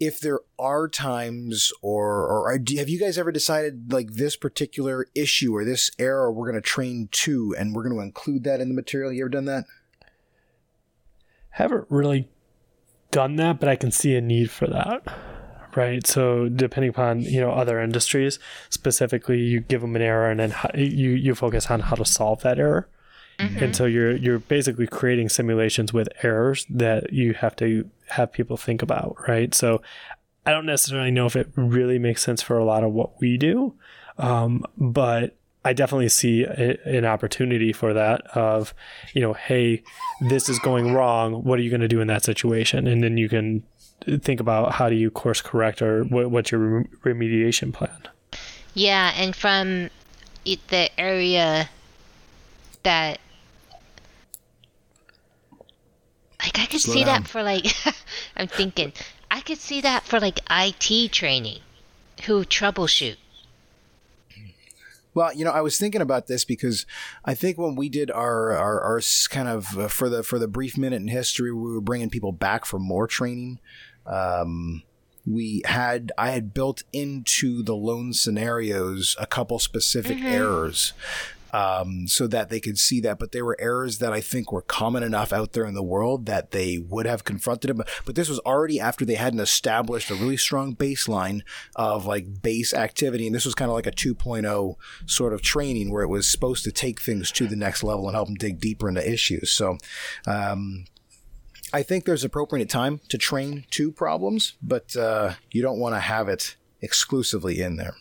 if there are times or or have you guys ever decided like this particular issue or this error we're going to train to and we're going to include that in the material you ever done that haven't really done that, but I can see a need for that. Right. So depending upon you know other industries, specifically, you give them an error and then you you focus on how to solve that error. Mm-hmm. And so you're you're basically creating simulations with errors that you have to have people think about, right? So I don't necessarily know if it really makes sense for a lot of what we do, um, but I definitely see a, an opportunity for that of, you know, hey, this is going wrong. What are you going to do in that situation? And then you can think about how do you course correct or what, what's your remediation plan. Yeah, and from the area that like I could Slow see down. that for like I'm thinking I could see that for like IT training who troubleshoot well, you know, I was thinking about this because I think when we did our our, our kind of uh, for the for the brief minute in history, we were bringing people back for more training. Um, we had I had built into the loan scenarios a couple specific mm-hmm. errors um, so that they could see that. But there were errors that I think were common enough out there in the world that they would have confronted them. But this was already after they hadn't established a really strong baseline of like base activity. And this was kind of like a 2.0 sort of training where it was supposed to take things to the next level and help them dig deeper into issues. So, um, I think there's appropriate time to train to problems, but uh, you don't want to have it exclusively in there.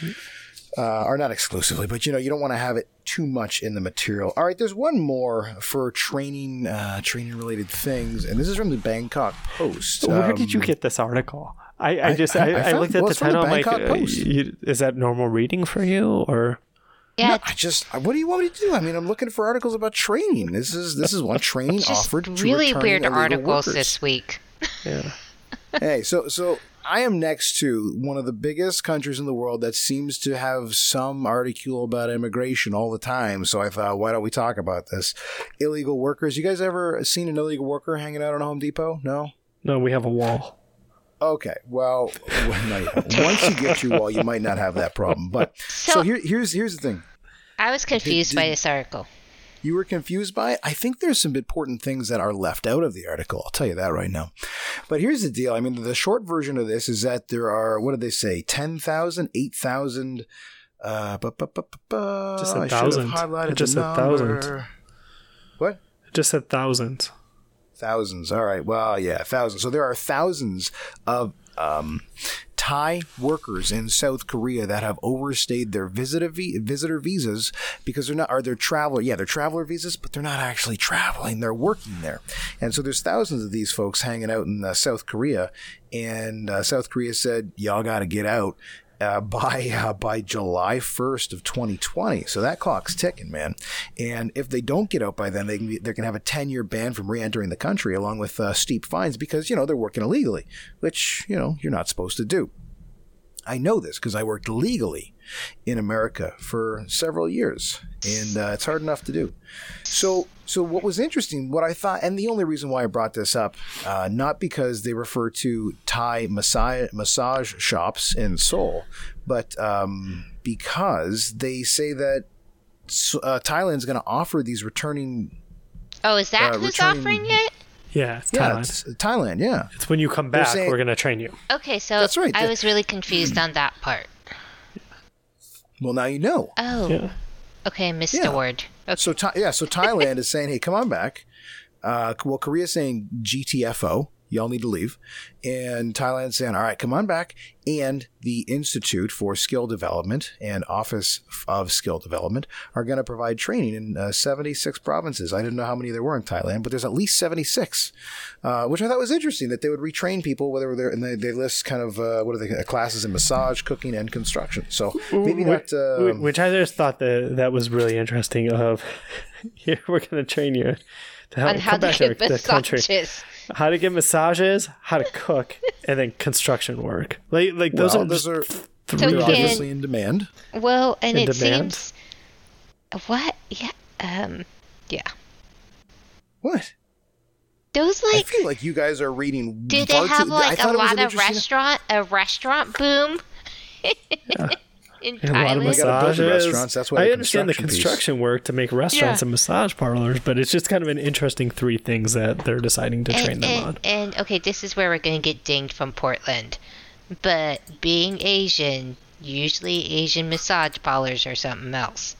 Mm-hmm uh, or not exclusively, but you know, you don't want to have it too much in the material. All right, there's one more for training, uh, training related things, and this is from the Bangkok Post. Where um, did you get this article? I, I just I, I, I, I looked at well, the title. The I'm like, uh, you, is that normal reading for you, or? Yeah, no, I just what do you want me to do? I mean, I'm looking for articles about training. This is this is one training offered. Really weird articles workers. this week. Yeah. hey, so so I am next to one of the biggest countries in the world that seems to have some article about immigration all the time. So I thought, why don't we talk about this? Illegal workers. You guys ever seen an illegal worker hanging out on a Home Depot? No? No, we have a wall. Okay, well, once you get your wall, you might not have that problem. But so, so here, here's here's the thing. I was confused did, did, by this article you were confused by it. I think there's some important things that are left out of the article. I'll tell you that right now. But here's the deal. I mean, the short version of this is that there are, what did they say, 10,000, 8,000. Uh, bu- bu- bu- just a thousand. Just said thousand. What? Just said thousands. Thousands. All right. Well, yeah, thousands. So there are thousands of um, Thai workers in South Korea that have overstayed their visitor visitor visas because they're not are they traveler yeah they're traveler visas but they're not actually traveling they're working there. And so there's thousands of these folks hanging out in uh, South Korea and uh, South Korea said y'all got to get out uh, by uh, by July 1st of 2020. So that clock's ticking, man. And if they don't get out by then, they can be, they're going to have a 10 year ban from re-entering the country, along with uh, steep fines because you know they're working illegally, which you know you're not supposed to do. I know this because I worked legally in America for several years, and uh, it's hard enough to do. So, so what was interesting, what I thought, and the only reason why I brought this up, uh, not because they refer to Thai massage massage shops in Seoul, but um, because they say that uh, Thailand's going to offer these returning. Oh, is that Uh, who's returning- offering it? Yeah, it's Yeah, Thailand. it's Thailand. Yeah. It's when you come back, saying- we're gonna train you. Okay, so That's right, I was really confused on that part. Well, now you know. Oh, Yeah. okay, missed Yeah. a word. Okay. So Tha- yeah, so Thailand is saying, "Hey, come on back." Uh, well, Korea's saying GTFO, y'all need to leave, and Thailand's saying, "All right, come on back." And the Institute for Skill Development and Office of Skill Development are going to provide training in uh, 76 provinces. I didn't know how many there were in Thailand, but there's at least 76, uh, which I thought was interesting that they would retrain people, whether they're and they, they list kind of uh, what are they classes in massage, cooking, and construction. So maybe not. Uh, Wh- Which I just thought that that was really interesting. Of here, we're gonna train you to help on how come to back to get the country. Massages. How to get massages, how to cook, and then construction work. Like, like those well, are those just are three So they're can- different. obviously in demand. Well, and In it demand? seems what? Yeah. Um. Yeah. What? Those like I feel like you guys are reading. Do they have I like a thought it was lot of restaurant a restaurant boom in And a lot of Thailand? gotta build the massages. restaurants, that's why I understand the construction piece. work to make restaurants Yeah. and massage parlors, but it's just kind of an interesting three things that they're deciding to train them and, on. and okay, this is where we're gonna get dinged from Portland, but being Asian, usually Asian massage parlors are something else.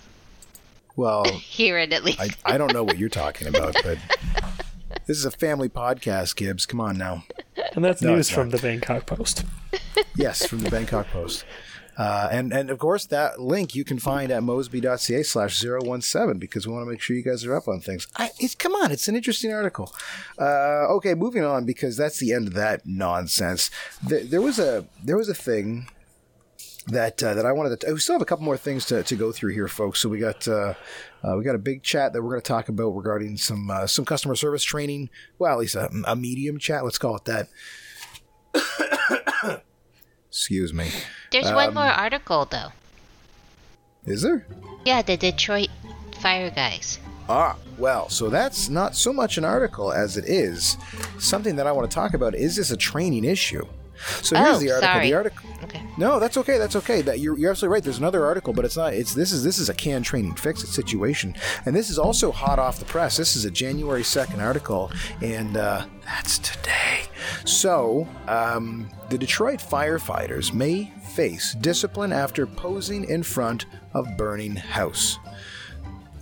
Well, Here at least. I, I don't know what you're talking about, but this is a family podcast, Gibbs. Come on now. And that's No, news from the Bangkok Post. Yes, from the Bangkok Post. Uh, and, and of course, that link you can find at mosby.ca slash 017 because we want to make sure you guys are up on things. I, it's, come on, it's an interesting article. Uh, okay, moving on because that's the end of that nonsense. There, there was a there was a thing that uh, that I wanted to. We still have a couple more things to, to go through here, folks. So we got uh, uh, we got a big chat that we're going to talk about regarding some uh, some customer service training. Well, at least a, a medium chat. Let's call it that. Excuse me. There's um, one more article though. Is there? Yeah, the Detroit Fire Guys. Ah, well, so that's not so much an article as it is something that I want to talk about. Is this a training issue? So here's Oh, the article. sorry. The article. Okay. No, that's okay. That's okay. That you're, you're absolutely right. There's another article, but it's not. It's this is this is a can training fix it situation, and this is also hot off the press. This is a January second article, and uh, that's today. So um, the Detroit firefighters may face discipline after posing in front of burning house.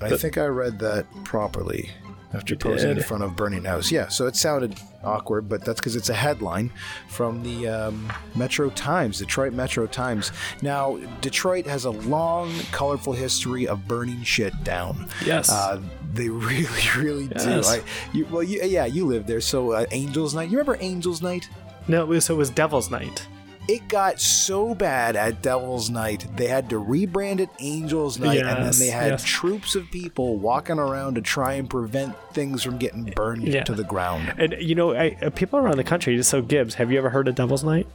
I think I read that properly. After posing in front of burning house, yeah. So it sounded awkward, but that's because it's a headline from the um, Metro Times, Detroit Metro Times. Now, Detroit has a long, colorful history of burning shit down. Yes. uh, they really, really do. Yes. I, you, well, you, yeah, you lived there. So uh, Angels Night. You remember Angels Night? No, it was, so it was Devil's Night. It got so bad at Devil's Night, they had to rebrand it Angels Night, and then they had yes. troops of people walking around to try and prevent things from getting burned Yeah. to the ground. And you know, I, uh, people around the country. So Gibbs, have you ever heard of Devil's Night?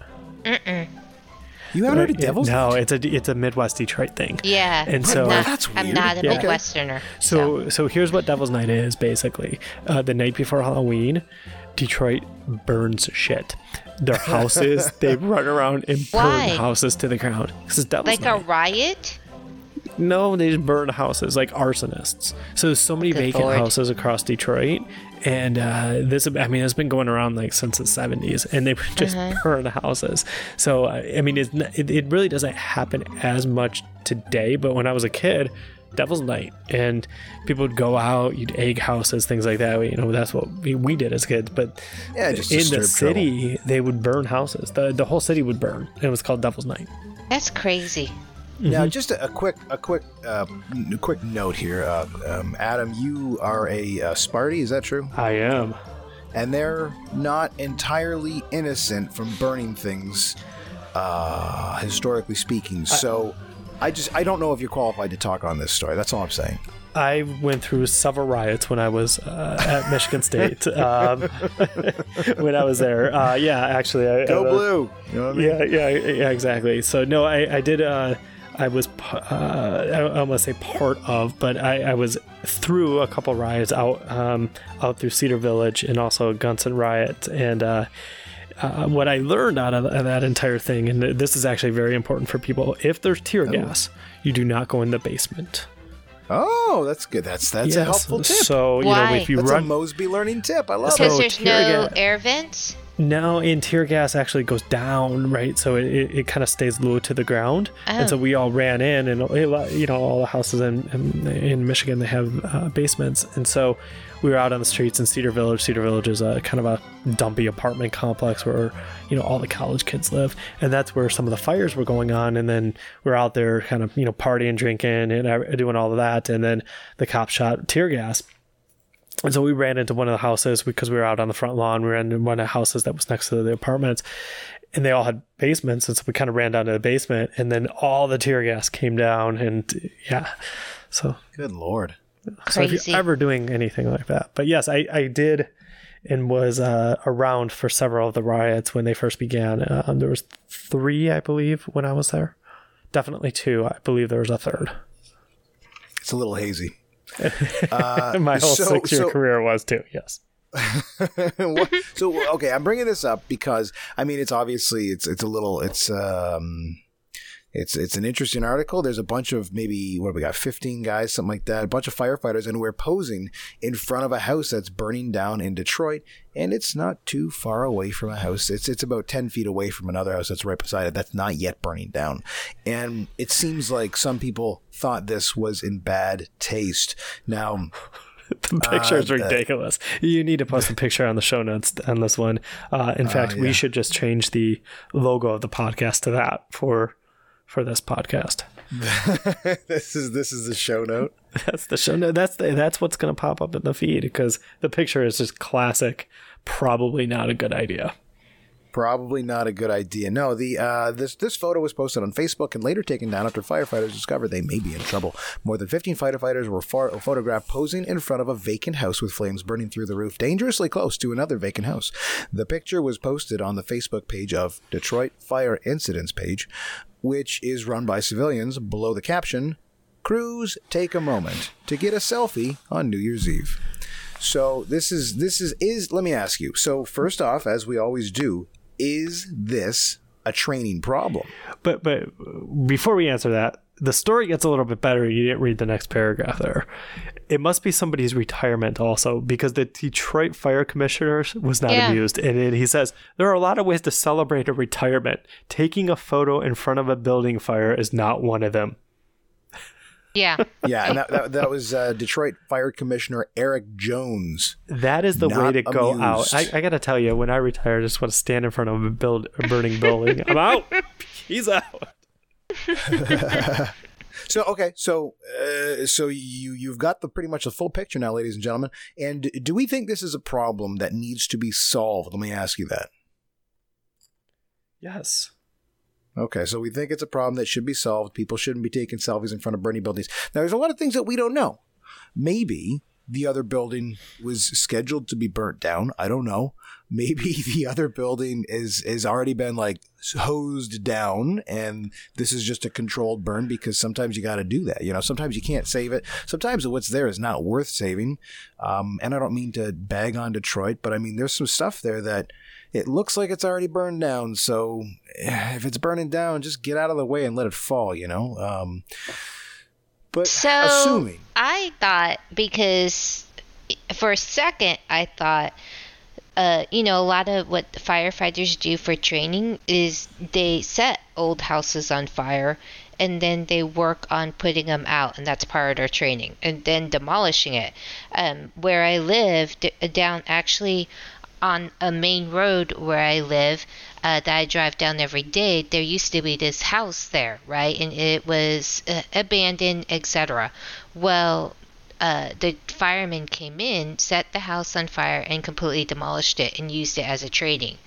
You haven't heard of Yeah, Devil's Night? No, it's a it's a Midwest Detroit thing. Yeah. And I'm so- not, That's I'm not a Yeah. Midwesterner. So so here's what Devil's Night is basically. Uh, the night before Halloween, Detroit burns shit. Their houses, they run around and burn Why? houses to the ground. This is Devil's like a riot? No, they just burn houses like arsonists. So there's so many Good vacant Lord. houses across Detroit, and uh, this I mean it's been going around like since the 70s, and they would just Uh-huh. burn houses. So uh, I mean it's, n- it it really doesn't happen as much today, but when I was a kid. Devil's Night, and people would go out, you'd egg houses, things like that. You know, that's what we, we did as kids. But Yeah, just in the disturb city, they would burn houses. the The whole city would burn. It was called Devil's Night. That's crazy. Now, Mm-hmm. just a, a quick, a quick, uh, n- quick note here, uh, um, Adam. You are a uh, Sparty, is that true? I am. And they're not entirely innocent from burning things uh, historically speaking. So I just I don't know if you're qualified to talk on this story. That's all I'm saying. I went through several riots when I was uh, at Michigan State. Um, when I was there, uh, yeah, actually, I, Go I, blue. You know what I mean? Yeah, yeah, yeah, exactly. So no, I, I did. Uh, I was uh, I don't want to say part of, but I, I was through a couple riots out, um, out through Cedar Village and also Gunson riot. And uh, what I learned out of that entire thing, and this is actually very important for people, if there's tear gas, you do not go in the basement. Oh, that's good. That's that's a helpful tip. So you Why? know if you that's run a Mosby learning tip. I love Because it. there's tear no gas- air vents. No, and tear gas actually goes down, right? So it, it, it kind of stays low to the ground. And so Oh. we all ran in, and it, you know, all the houses in, in, in Michigan, they have uh, basements. And so we were out on the streets in Cedar Village. Cedar Village is a kind of a dumpy apartment complex where, you know, all the college kids live. And that's where some of the fires were going on. And then we are out there kind of, you know, partying, drinking, and doing all of that. And then the cop shot tear gas. And so we ran into one of the houses because we were out on the front lawn. We ran into one of the houses that was next to the apartments, and they all had basements. And so we kind of ran down to the basement, and then all the tear gas came down. And yeah, so, Good lord. So if you're ever doing anything like that, but yes, I, I did and was uh, around for several of the riots when they first began. Um, there was three, I believe, when I was there. Definitely two. I believe there was a third. It's a little hazy. My whole so- six-year so- career was too. Yes. So okay, I'm bringing this up because I mean it's obviously it's it's a little it's um it's it's an interesting article. There's a bunch of maybe what we got 15 guys something like that, a bunch of firefighters and we're posing in front of a house that's burning down in Detroit and it's not too far away from a house. It's it's about 10 feet away from another house that's right beside it that's not yet burning down. And it seems like some people thought this was in bad taste. Now The picture is Uh, ridiculous. You need to post a picture on the show notes on this one. Uh, in fact, yeah. we should just change the logo of the podcast to that for for this podcast. this is this is the show note. That's the show note. That's the, that's what's going to pop up in the feed because the picture is just classic. Probably not a good idea. Probably not a good idea. No, the uh, this this photo was posted on Facebook and later taken down after firefighters discovered they may be in trouble. More than 15 firefighters were far- photographed posing in front of a vacant house with flames burning through the roof, dangerously close to another vacant house. The picture was posted on the Facebook page of Detroit Fire Incidents page, which is run by civilians. Below the caption, "Crews take a moment to get a selfie on New Year's Eve." So this is this is is let me ask you. So first off, as we always do, is this a training problem? But but before we answer that, the story gets a little bit better. You didn't read the next paragraph there. It must be somebody's retirement also because the Detroit Fire Commissioner was not Yeah. amused. And it, he says there are a lot of ways to celebrate a retirement. Taking a photo in front of a building fire is not one of them. Yeah. Yeah, and that, that, that was uh, Detroit Fire Commissioner Eric Jones. That is the way Not to go amused. out. I, I got to tell you, when I retire, I just want to stand in front of a, build, a burning building. I'm out. He's out. So okay, so uh, so you you've got the pretty much the full picture now, ladies and gentlemen. And do we think this is a problem that needs to be solved? Let me ask you that. Yes. Okay, so we think it's a problem that should be solved. People shouldn't be taking selfies in front of burning buildings. Now, there's a lot of things that we don't know. Maybe the other building was scheduled to be burnt down. I don't know. Maybe the other building is is already been like hosed down, and this is just a controlled burn because sometimes you got to do that. You know, sometimes you can't save it. Sometimes what's there is not worth saving. Um, and I don't mean to bag on Detroit, but I mean there's some stuff there that it looks like it's already burned down. So if it's burning down, just get out of the way and let it fall, you know? Um, but So assuming. I thought because for a second I thought uh, you know, a lot of what firefighters do for training is they set old houses on fire and then they work on putting them out, and that's part of their training, and then demolishing it. Um, where I live, d- down actually on a main road where I live, uh, that I drive down every day, there used to be this house there, right? And it was uh, abandoned, etc. Well, uh, the firemen came in, set the house on fire, and completely demolished it and used it as a trading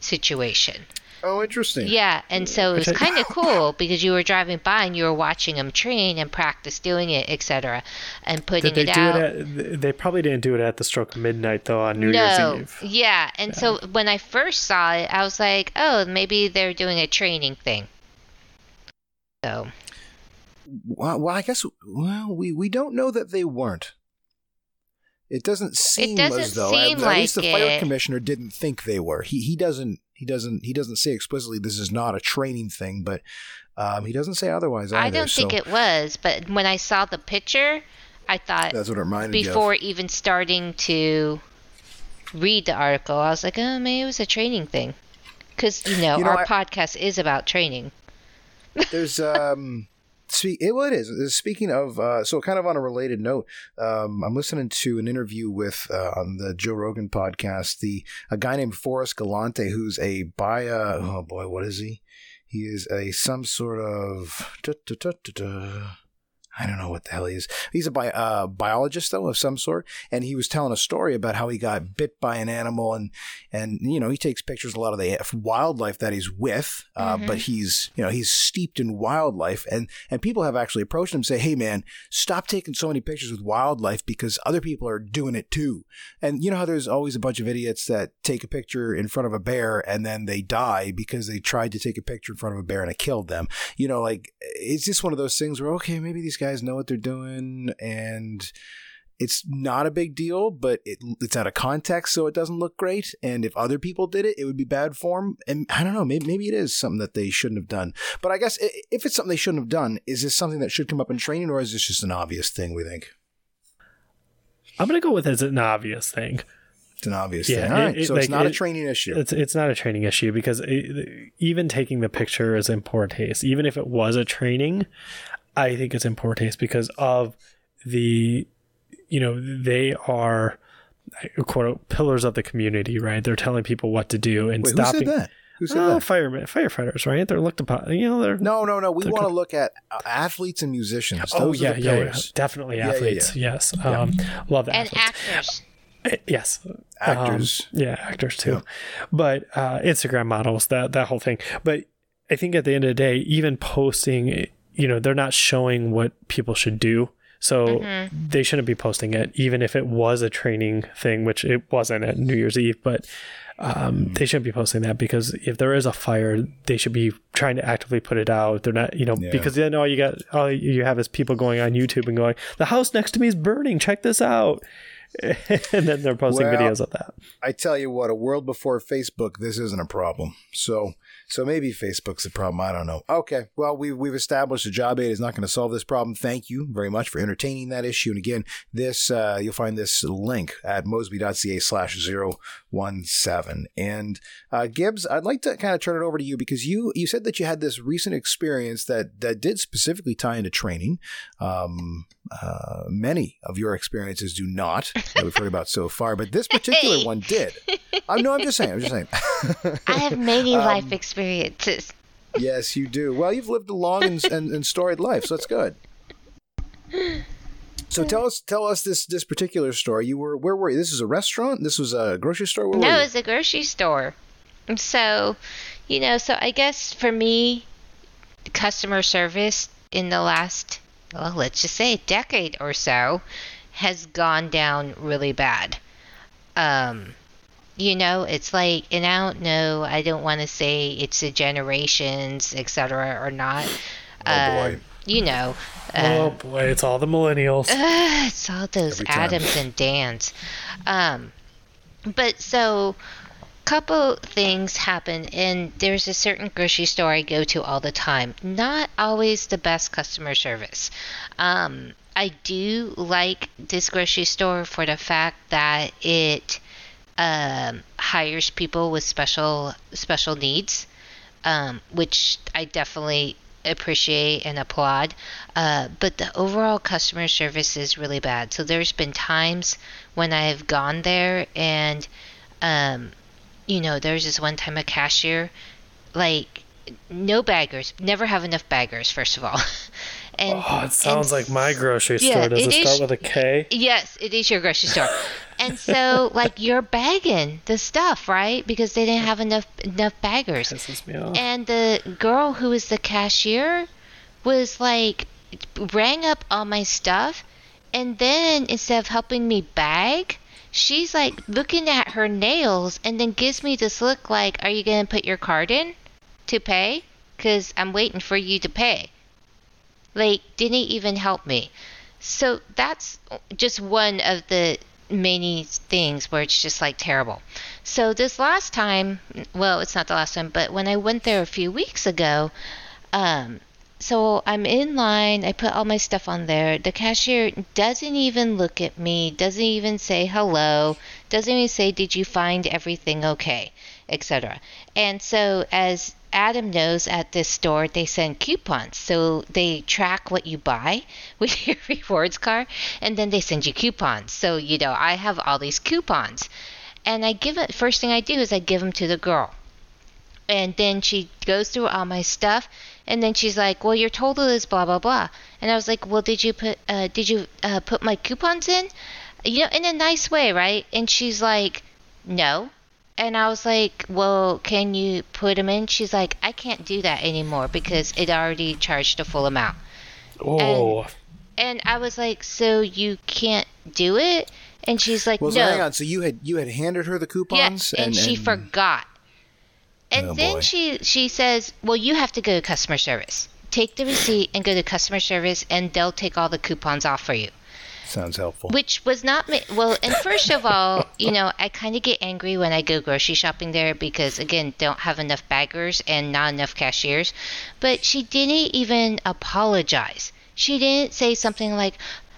situation. Oh, interesting. Yeah, and so it was kind of cool because you were driving by and you were watching them train and practice doing it, etc., and putting Did they it do out. it at? They probably didn't do it at the stroke of midnight though on New no, Year's Eve. yeah, and so when I first saw it, I was like, oh, maybe they're doing a training thing. So Well, well, I guess well, we we don't know that they weren't. It doesn't seem doesn't as though seem at, at least the fire it. commissioner didn't think they were. He he doesn't he doesn't he doesn't say explicitly this is not a training thing, but um, he doesn't say otherwise either. I don't think it was, but when I saw the picture, I thought That's what it reminded before even starting to read the article, I was like, oh, maybe it was a training thing. Because, you know, You know, our I- podcast is about training. There's um. Speak, it, well, it is. Uh, Speaking of, uh, so kind of on a related note, um, I'm listening to an interview with uh, on the Joe Rogan podcast, the a guy named Forrest Galante, who's a uh, oh boy, what is he? He is a some sort of. I don't know what the hell he is. He's a bi- uh, biologist though of some sort, and he was telling a story about how he got bit by an animal, and and you know he takes pictures of a lot of the wildlife that he's with, uh, Mhm. but he's you know he's steeped in wildlife, and and people have actually approached him and say, hey man, stop taking so many pictures with wildlife because other people are doing it too, and you know how there's always a bunch of idiots that take a picture in front of a bear and then they die because they tried to take a picture in front of a bear and it killed them. You know, like it's just one of those things where okay, maybe these guys know what they're doing and it's not a big deal, but it, it's out of context, so it doesn't look great. And if other people did it, it would be bad form. And I don't know, maybe, maybe it is something that they shouldn't have done. But I guess if it's something they shouldn't have done, is this something that should come up in training, or is this just an obvious thing? We think I'm gonna go with it's an obvious thing. it's an obvious Yeah, thing. All it- right, it- so it's like, not a training issue. It's it's not a training issue because it, even taking the picture is in poor taste. Even if it was a training, I think it's in poor taste because of the, you know, they are quote pillars of the community, right? They're telling people what to do and Wait, who stopping. said that? Who said Oh, that? firemen, firefighters, right? They're looked upon. You know, they're No, no, no. We want to co- look at uh, athletes and musicians. Oh Those yeah, are yeah, yeah, pillars. definitely Yeah, yeah, athletes. Yes, um, love that. And athletes. actors. Uh, Yes, Actors. Um, yeah, actors too. But uh, Instagram models, that that whole thing. But I think at the end of the day, even posting, you know, they're not showing what people should do. So they shouldn't be posting it, even if it was a training thing, which it wasn't at New Year's Eve. But um, they shouldn't be posting that because if there is a fire, they should be trying to actively put it out. They're not, you know, Yeah. because then all you got, all you have is people going on YouTube and going, "The house next to me is burning. Check this out," and then they're posting Well, videos of that. I tell you what, a world before Facebook, this isn't a problem. So, so maybe Facebook's the problem. I don't know. Okay, well, we we've established that job aid is not going to solve this problem. Thank you very much for entertaining that issue. And again, this uh, you'll find this link at mosby.ca slash zero one seven. And uh, Gibbs, I'd like to kind of turn it over to you because you you said that you had this recent experience that that did specifically tie into training. Um, uh, many of your experiences do not that we've heard about so far, but this particular Hey. one did. I'm no, I'm just saying. I'm just saying. I have many Um, life experiences. yes, you do. Well, you've lived a long and, and, and storied life, so that's good. So tell us, tell us this this particular story. You were where were you? This is a restaurant. This was a grocery store. Where No, it's a grocery store. And So, you know, so I guess for me, customer service in the last, well, let's just say a decade or so has gone down really bad. Um, you know, it's like, and I don't know, I don't want to say it's the generations, etc., or not. Oh, boy. You know, Oh um, boy, it's all the millennials. Ugh, it's all those. Adams and Dans. Um, but so, couple things happen, and there's a certain grocery store I go to all the time. Not always the best customer service. Um, I do like this grocery store for the fact that it um, hires people with special special needs, um, which I definitely appreciate and applaud. Uh, but the overall customer service is really bad. So there's been times when I have gone there and, um, you know, there's this one time a cashier, like, no baggers, never have enough baggers, first of all. and Oh, it sounds and like my grocery Yeah, store. Does it it, is- start with a K? Yes, it is your grocery store. And so, like, you're bagging the stuff, right? Because they didn't have enough enough baggers. Pisses me off. And the girl who was the cashier was like, rang up all my stuff, and then instead of helping me bag, she's like looking at her nails and then gives me this look like, Are you going to put your card in to pay? Because I'm waiting for you to pay. Like, didn't even help me. So that's just one of the many things where it's just like terrible. So this last time, well, it's not the last time, but when I went there a few weeks ago, um, so I'm in line. I put all my stuff on there. The cashier doesn't even look at me, doesn't even say hello, doesn't even say, Did you find everything okay, etc. And so, as Adam knows at this store, they send coupons. So they track what you buy with your rewards card, and then they send you coupons. So, you know, I have all these coupons. And I give it, first thing I do is I give them to the girl. And then she goes through all my stuff and then she's like, "Well, your total is blah blah blah." And I was like, "Well, did you put uh, did you uh, put my coupons in?" You know, in a nice way, right? And she's like, "No." And I was like, "Well, can you put them in?" She's like, "I can't do that anymore because it already charged the full amount." Oh, And I was like, "So you can't do it?" And she's like, Well, so "No." hang on. So you had you had handed her the coupons, Yes, and, she forgot. And Oh, then boy. she she says, "Well, you have to go to customer service. Take the receipt and go to customer service, and they'll take all the coupons off for you." Sounds helpful. Which was not ma- well. And first of all, you know, I kind of get angry when I go grocery shopping there because again, don't have enough baggers and not enough cashiers. But she didn't even apologize. She didn't say something like.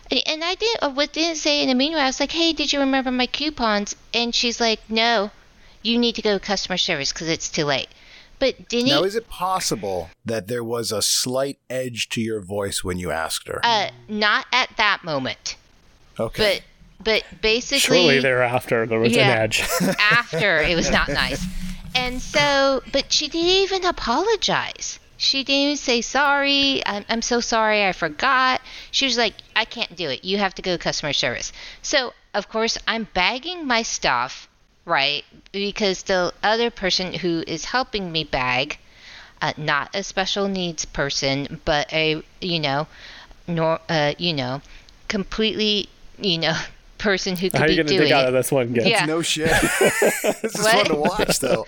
And I didn't, or what didn't say in a mean way. I was like, "Hey, did you remember my coupons?" And she's like, "No, you need to go to customer service because it's too late." But didn't Now, he, is it possible that there was a slight edge to your voice when you asked her? uh, not at that moment, okay. but but basically, shortly thereafter, there was Yeah. an edge. after it was not nice. And so, but she didn't even apologize. She didn't even say sorry. I'm, I'm so sorry. I forgot. She was like, I can't do it. You have to go to customer service. So, of course, I'm bagging my stuff, right? Because the other person who is helping me bag, uh, not a special needs person, but a, you know, nor, uh, you know, completely, you know, person who could How are be you going to doing dig out it. of this one, Gets? Yeah. no shit. this is What? fun to watch, though.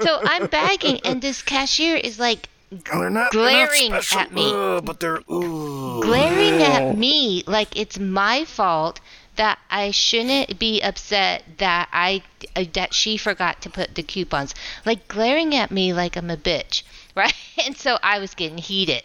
So I'm bagging, and this cashier is like They're not, Glaring they're not at me. uh, but they're ooh. glaring at me like it's my fault that I shouldn't be upset that I uh, that she forgot to put the coupons. Like glaring at me like I'm a bitch, right? And so I was getting heated.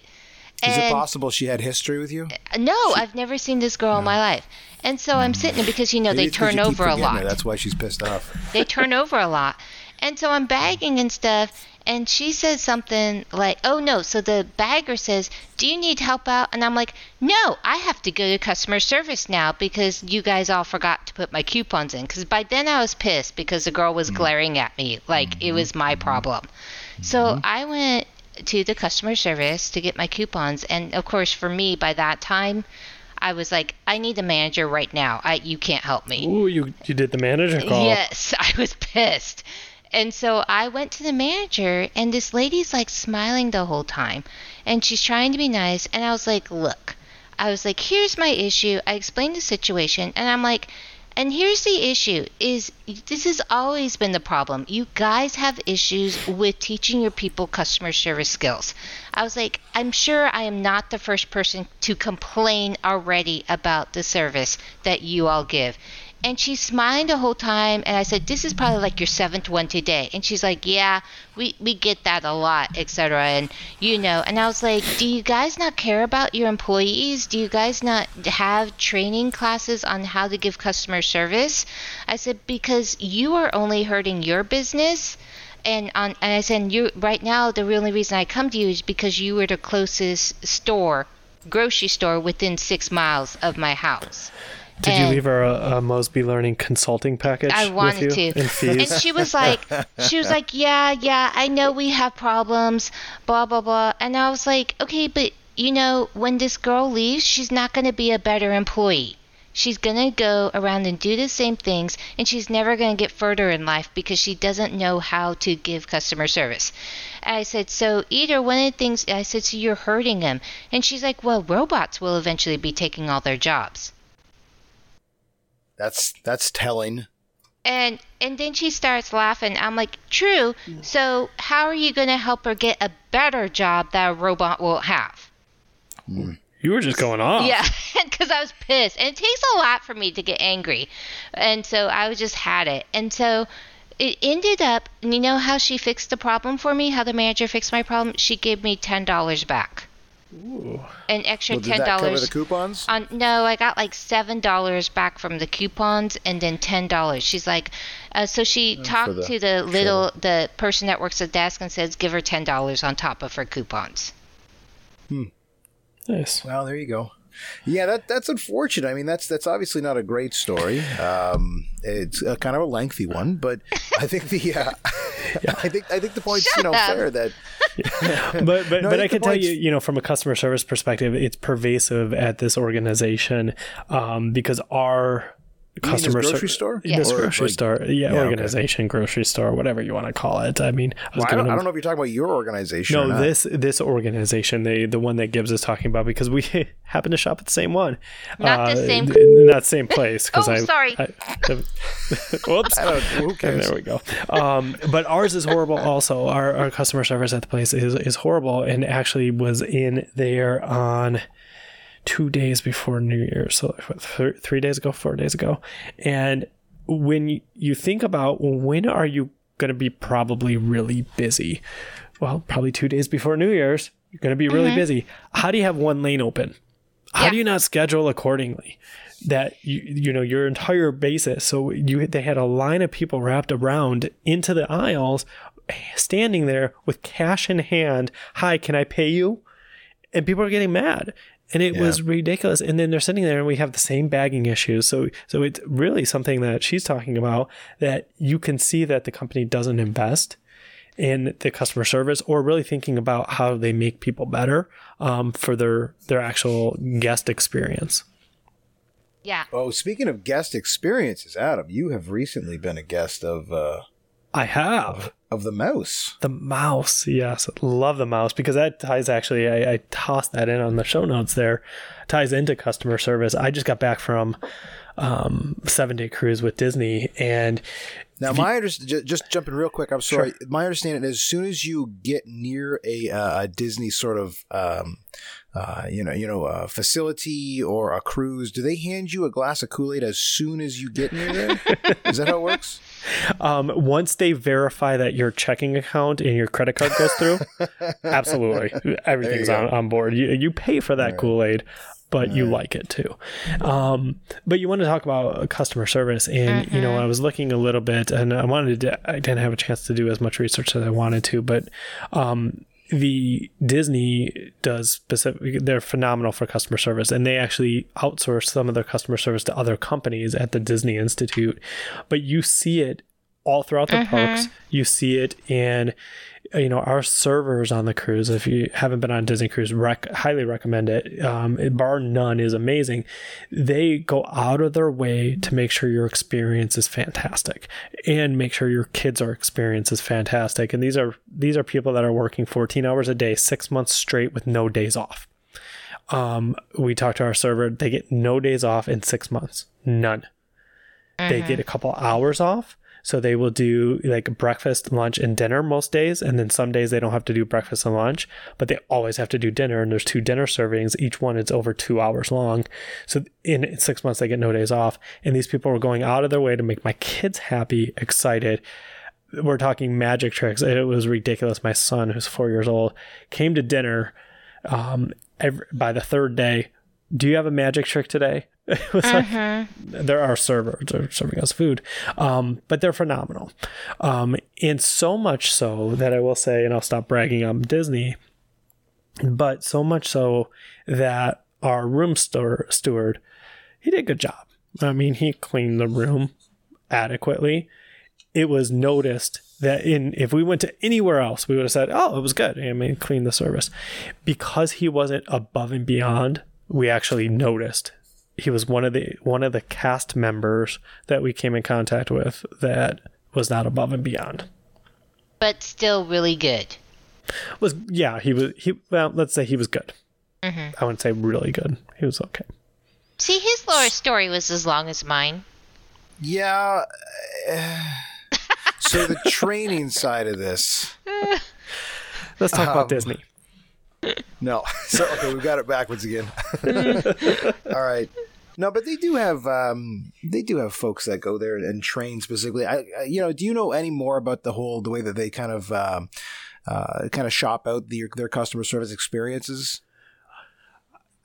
Is it possible she had history with you? No, I've never seen this girl in my life. And so I'm sitting there because you know Maybe they turn over a lot. her, That's why she's pissed off. they turn over a lot. And so I'm bagging and stuff, and she says something like, "Oh no!" So the bagger says, "Do you need help out?" And I'm like, "No, I have to go to customer service now because you guys all forgot to put my coupons in." Because by then I was pissed because the girl was mm-hmm. glaring at me like it was my mm-hmm. problem. So mm-hmm. I went to the customer service to get my coupons, and of course, for me by that time. I was like, I need a manager right now. I, you can't help me. Ooh, you you did the manager call. Yes, I was pissed. And so I went to the manager, and this lady's like smiling the whole time. And she's trying to be nice. And I was like, look, I was like, here's my issue. I explained the situation. And I'm like, and here's the issue is this has always been the problem. You guys have issues with teaching your people customer service skills. I was like, I'm sure I am not the first person to complain already about the service that you all give. And she's smiling the whole time. And I said, This is probably like your seventh one today. And she's like, Yeah, we, we get that a lot, etc. And, you know, and I was like, Do you guys not care about your employees? Do you guys not have training classes on how to give customer service? I said, Because you are only hurting your business. And on, and I said, you right now the only reason I come to you is because you were the closest store, grocery store within six miles of my house. Did you leave her a, a Mosby Learning consulting package I wanted with you to. and fees? And she was like, she was like, yeah, yeah, I know we have problems, blah blah blah. And I was like, okay, but you know, when this girl leaves, she's not going to be a better employee. she's going to go around and do the same things and she's never going to get further in life because she doesn't know how to give customer service. I said, so either one of the things, I said, so you're hurting them. And she's like, well, robots will eventually be taking all their jobs. That's that's telling. And and then she starts laughing. I'm like, true. So how are you going to help her get a better job that a robot won't have? Hmm. You were just going off. Yeah, because I was pissed, and it takes a lot for me to get angry, and so I just had it, and so it ended up. And you know how she fixed the problem for me? How the manager fixed my problem? She gave me ten dollars back. An extra Well, did ten that cover dollars the coupons? on no, I got like seven dollars back from the coupons, and then ten dollars. She's like, uh, so she talked the- to the little the person that works at the desk and says, give her ten dollars on top of her coupons. Hmm. Nice. Well, there you go. Yeah, that that's unfortunate. I mean, that's that's obviously not a great story. Um, it's a kind of a lengthy one, but I think the uh, I think I think the point's you know up. fair that but but, No, I but I think can tell you, you know, from a customer service perspective, it's pervasive at this organization um, because our mean this customer grocery ser- store? this Or, grocery like- store, yeah, Yeah, okay. organization, grocery store, whatever you want to call it. I mean, I was Well, I, don't, I don't know if you're talking about your organization. or no, not. this this organization, they the one that Gibbs is talking about, because we happen to shop at the same one, Not the same- th- not same place. 'cause Oh, I, sorry. I, whoops. I don't. Who cares? There we go. Um, but ours is horrible. Also, our, our customer service at the place is is horrible, and actually was in there on two days before New Year's, so th- three days ago, four days ago. And when you- think about when are you going to be probably really busy? Well, probably two days before New Year's, you're going to be really mm-hmm. busy. How do you have one lane open? How Yeah. do you not schedule accordingly? That you you know your entire basis. So you they had a line of people wrapped around into the aisles, standing there with cash in hand. Hi, can I pay you? And people are getting mad, and it was ridiculous. And then they're sitting there, and we have the same bagging issues. So so it's really something that she's talking about that you can see that the company doesn't invest in the customer service or really thinking about how they make people better um, for their their actual guest experience. Yeah. Oh, speaking of guest experiences, Adam, you have recently been a guest of uh, I have of the mouse. the mouse. Yes, love the mouse because that ties actually. I, I tossed that in on the show notes. There ties into customer service. I just got back from um, seven day cruise with Disney, and Now, my understanding, just jumping real quick, I'm sorry. My understanding is as soon as you get near a, uh, a Disney sort of, um, uh, you know, you know, a facility or a cruise, do they hand you a glass of Kool Aid as soon as you get near there? is that how it works? Um, once they verify that your checking account and your credit card goes through, absolutely, everything's on, on board. You you pay for that Kool Aid, but you like it too. Um, but you want to talk about customer service, and you know, I was looking a little bit, and I wanted to. I didn't have a chance to do as much research as I wanted to, but um, the Disney does specific. They're phenomenal for customer service, and they actually outsource some of their customer service to other companies at the Disney Institute. But you see it all throughout the mm-hmm. parks. You see it in, you know, our servers on the cruise. If you haven't been on Disney cruise, rec- highly recommend it. Um. Bar none is amazing. They go out of their way to make sure your experience is fantastic and make sure your kids' are experience is fantastic. And these are these are people that are working 14 hours a day, six months straight with no days off. Um, we talked to our server; they get no days off in six months, none they get a couple hours off so they will do like breakfast lunch and dinner most days and then some days they don't have to do breakfast and lunch but they always have to do dinner and there's two dinner servings. Each one is over two hours long. So in six months they get no days off and these people are going out of their way to make my kids happy excited. We're talking magic tricks. It was ridiculous. My son who's four years old came to dinner um, every, by the third day do you have a magic trick today? It was like there are servers they're serving us food um, but they're phenomenal. Um, and so much so that i will say and i'll stop bragging on disney but so much so that our room store steward he did a good job. I mean he cleaned the room adequately. It was noticed that in if we went to anywhere else we would have said oh it was good. I mean clean the service. Because he wasn't above and beyond we actually noticed he was one of the one of the cast members that we came in contact with that was not above and beyond. But still really good. Was yeah, he was he well, let's say he was good. I wouldn't say really good. He was okay. See, his lore story was as long as mine. Yeah. uh, so the training side of this. Let's talk Um, about Disney. No. So okay, we've got it backwards again. All right. No, but they do have um, they do have folks that go there and train specifically. I, I you know, do you know any more about the whole the way that they kind of um, uh, kind of shop out the, their customer service experiences?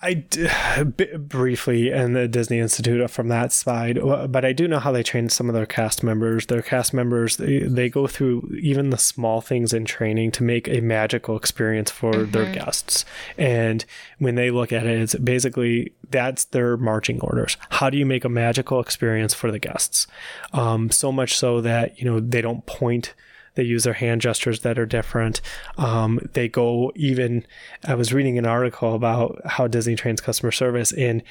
I d- b- briefly in the Disney Institute from that side, but I do know how they train some of their cast members. Their cast members they, they go through even the small things in training to make a magical experience for their guests. And when they look at it, it's basically that's their marching orders. How do you make a magical experience for the guests? Um, so much so that you know they don't point they use their hand gestures that are different. Um, they go even. I was reading an article about how Disney trains customer service, and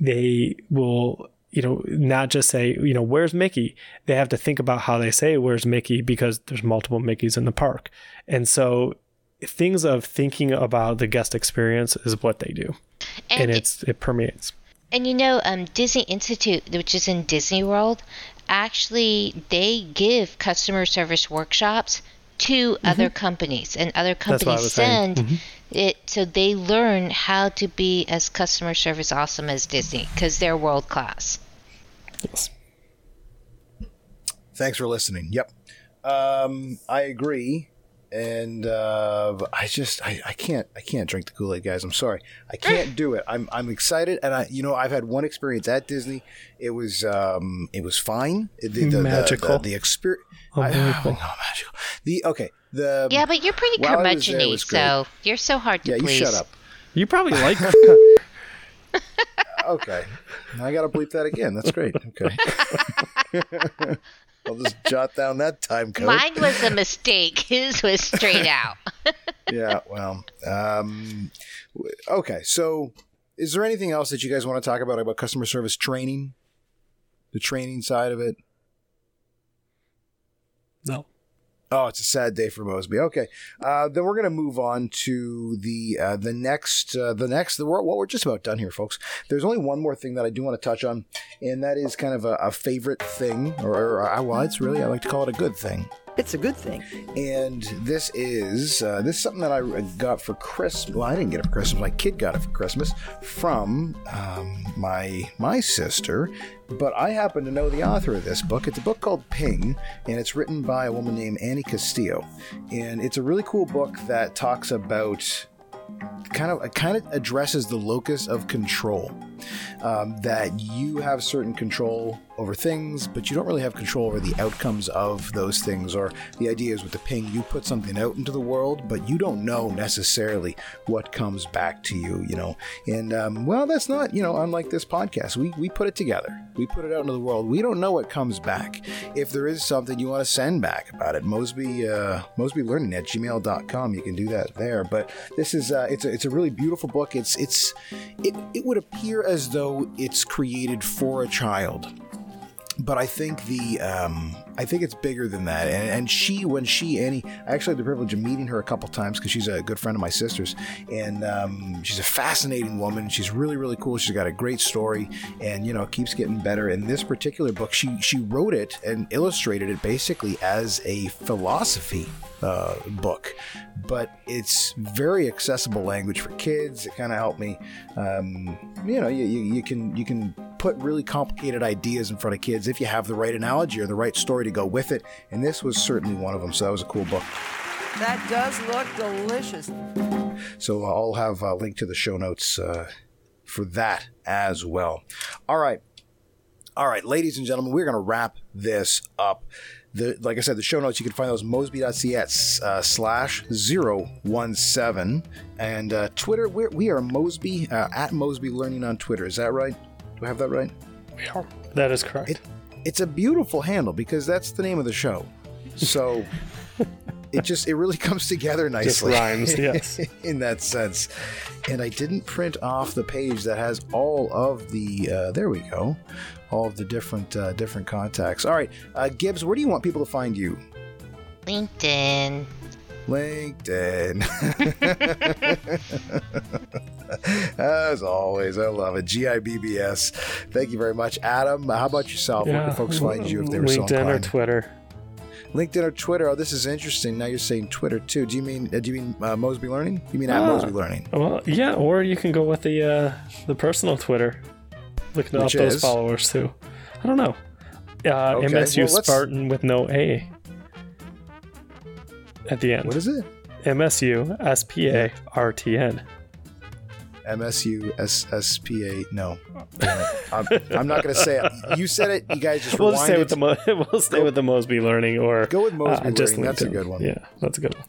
they will, you know, not just say, you know, where's Mickey. They have to think about how they say where's Mickey because there's multiple Mickeys in the park, and so things of thinking about the guest experience is what they do, and, And, it's it permeates. and you know, um, Disney Institute, which is in Disney World, actually they give customer service workshops to other companies, and other Mm-hmm. what I companies was saying. Mm-hmm. send it so they learn how to be as customer service awesome as Disney because they're world class. Yes. Thanks for listening. Yep. Um, I agree. And uh, I just I, I can't I can't drink the Kool Aid, guys. I'm sorry, I can't do it. I'm I'm excited, and I you know I've had one experience at Disney. It was um it was fine. The, the, the- Magical. The, the, experience. Unbelievable. magical. The okay. The Yeah, but you're pretty While I there, it curmudgeon was great. so you're so hard to yeah. You shut up. You probably like Okay. I got to bleep that again. That's great. Okay. I'll just jot down that time code. Mine was a mistake. His was straight out. yeah, well, um, okay. So, is there anything else that you guys want to talk about about customer service training? The training side of it. no. Oh, it's a sad day for Mosby. Okay, uh, then we're gonna move on to the uh, the next uh, the next the well we're just about done here, folks. There's only one more thing that I do want to touch on, and that is kind of a, a favorite thing, or, or uh, well, it's really I like to call it a good thing. It's a good thing. And this is uh, this is something that I got for Christmas. Well, I didn't get it for Christmas. My kid got it for Christmas from um, my my sister. But I happen to know the author of this book. It's a book called Ping, and it's written by a woman named Ani Castillo. And it's a really cool book that talks about kind of kind of addresses the locus of control. Um, that you have certain control over things, but you don't really have control over the outcomes of those things. Or the idea is with the ping, you put something out into the world, but you don't know necessarily what comes back to you, you know. And um, well, that's not, you know, unlike this podcast. We, we put it together, we put it out into the world. We don't know what comes back. If there is something you want to send back about it, Mosby, uh, Mosby Learning at gmail.com, you can do that there. But this is, uh, it's, a, it's a really beautiful book. It's, it's, it, it would appear as though it's created for a child. But I think the um, I think it's bigger than that. And, and she, when she Ani, I actually had the privilege of meeting her a couple times because she's a good friend of my sister's, and um, she's a fascinating woman. She's really really cool. She's got a great story, and you know it keeps getting better. In this particular book, she she wrote it and illustrated it basically as a philosophy uh, book, but it's very accessible language for kids. It kind of helped me, um, you know, you, you, you can you can put really complicated ideas in front of kids if you have the right analogy or the right story to go with it. And this was certainly one of them. So that was a cool book. That does look delicious. So I'll have a link to the show notes uh, for that as well. All right. All right, ladies and gentlemen, we're going to wrap this up. The, like I said, the show notes, you can find those mosby.ca at uh, slash 017. And uh, Twitter, we're, we are Mosby, uh, at Mosby Learning on Twitter. Is that right? Do I have that right? Yeah, That is correct. It, it's a beautiful handle because that's the name of the show. So it just it really comes together Just nicely. rhymes, yes. in that sense. And I didn't print off the page that has all of the. Uh, there we go, all of the different uh, different contacts. All right, uh, Gibbs, where do you want people to find you? LinkedIn. LinkedIn. As always, I love it. GIBBS. Thank you very much, Adam. How about yourself? Where can folks find you if they were so LinkedIn or inclined? Twitter. LinkedIn or Twitter? Oh, this is interesting. Now you're saying Twitter too. Do you mean? Uh, do you mean uh, Mosby Learning? You mean at Ah. Mosby Learning? Well, yeah, or you can go with the uh, the personal Twitter. Looking up Which those followers too. I don't know. Uh, Okay, MSU well, Spartan with no A at the end. What is it? MSU SPA RTN. MSU S S P A. No, I'm, I'm not going to say it. You said it. You guys just We'll rewind stay it. with the Mo- we'll stay Go- with the Mosby Learning or Go with Mosby uh, just Learning. That's a good one. Yeah, that's a good one.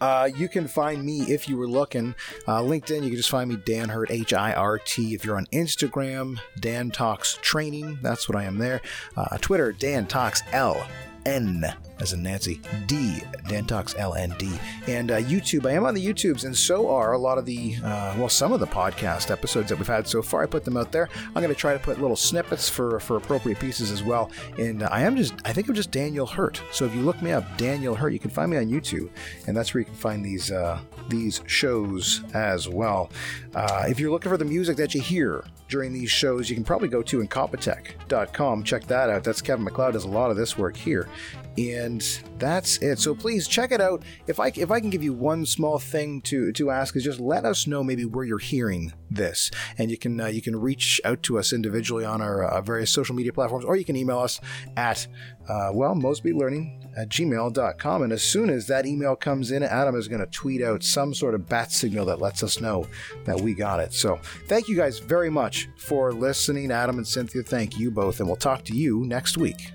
Uh, you can find me if you were looking. Uh, LinkedIn, you can just find me Dan Hirt, H I R T. If you're on Instagram, Dan Talks Training. That's what I am there. Uh, Twitter, Dan Talks L N as in Nancy D. Dan Talks L N D. And uh, YouTube, I am on the YouTubes, and so are a lot of the, uh, well, some of the podcast episodes that we've had so far. I put them out there. I'm going to try to put little snippets for for appropriate pieces as well. And I am just, I think I'm just Daniel Hirt. So if you look me up, Daniel Hirt, you can find me on YouTube, and that's where you can find these uh, these shows as well. Uh, if you're looking for the music that you hear during these shows, you can probably go to incompetech.com. Check that out. That's Kevin MacLeod does a lot of this work here, and that's it. So please check it out. If I if I can give you one small thing to to ask is just let us know maybe where you're hearing this, and you can uh, you can reach out to us individually on our uh, various social media platforms, or you can email us at uh, well mosbylearning at gmail.com. And as soon as that email comes in, Adam is going to tweet out some sort of bat signal that lets us know that we got it. So thank you guys very much for listening. Adam and Cynthia, thank you both, and we'll talk to you next week.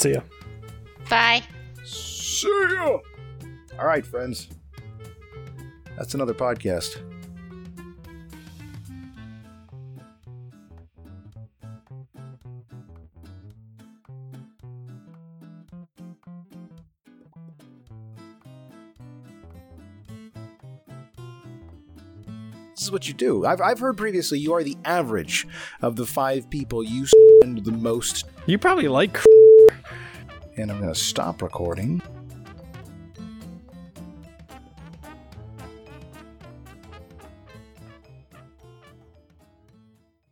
See ya. Bye. See ya! All right, friends. That's another podcast. This is what you do. I've, I've heard previously you are the average of the five people you spend the most. You probably like And I'm going to stop recording.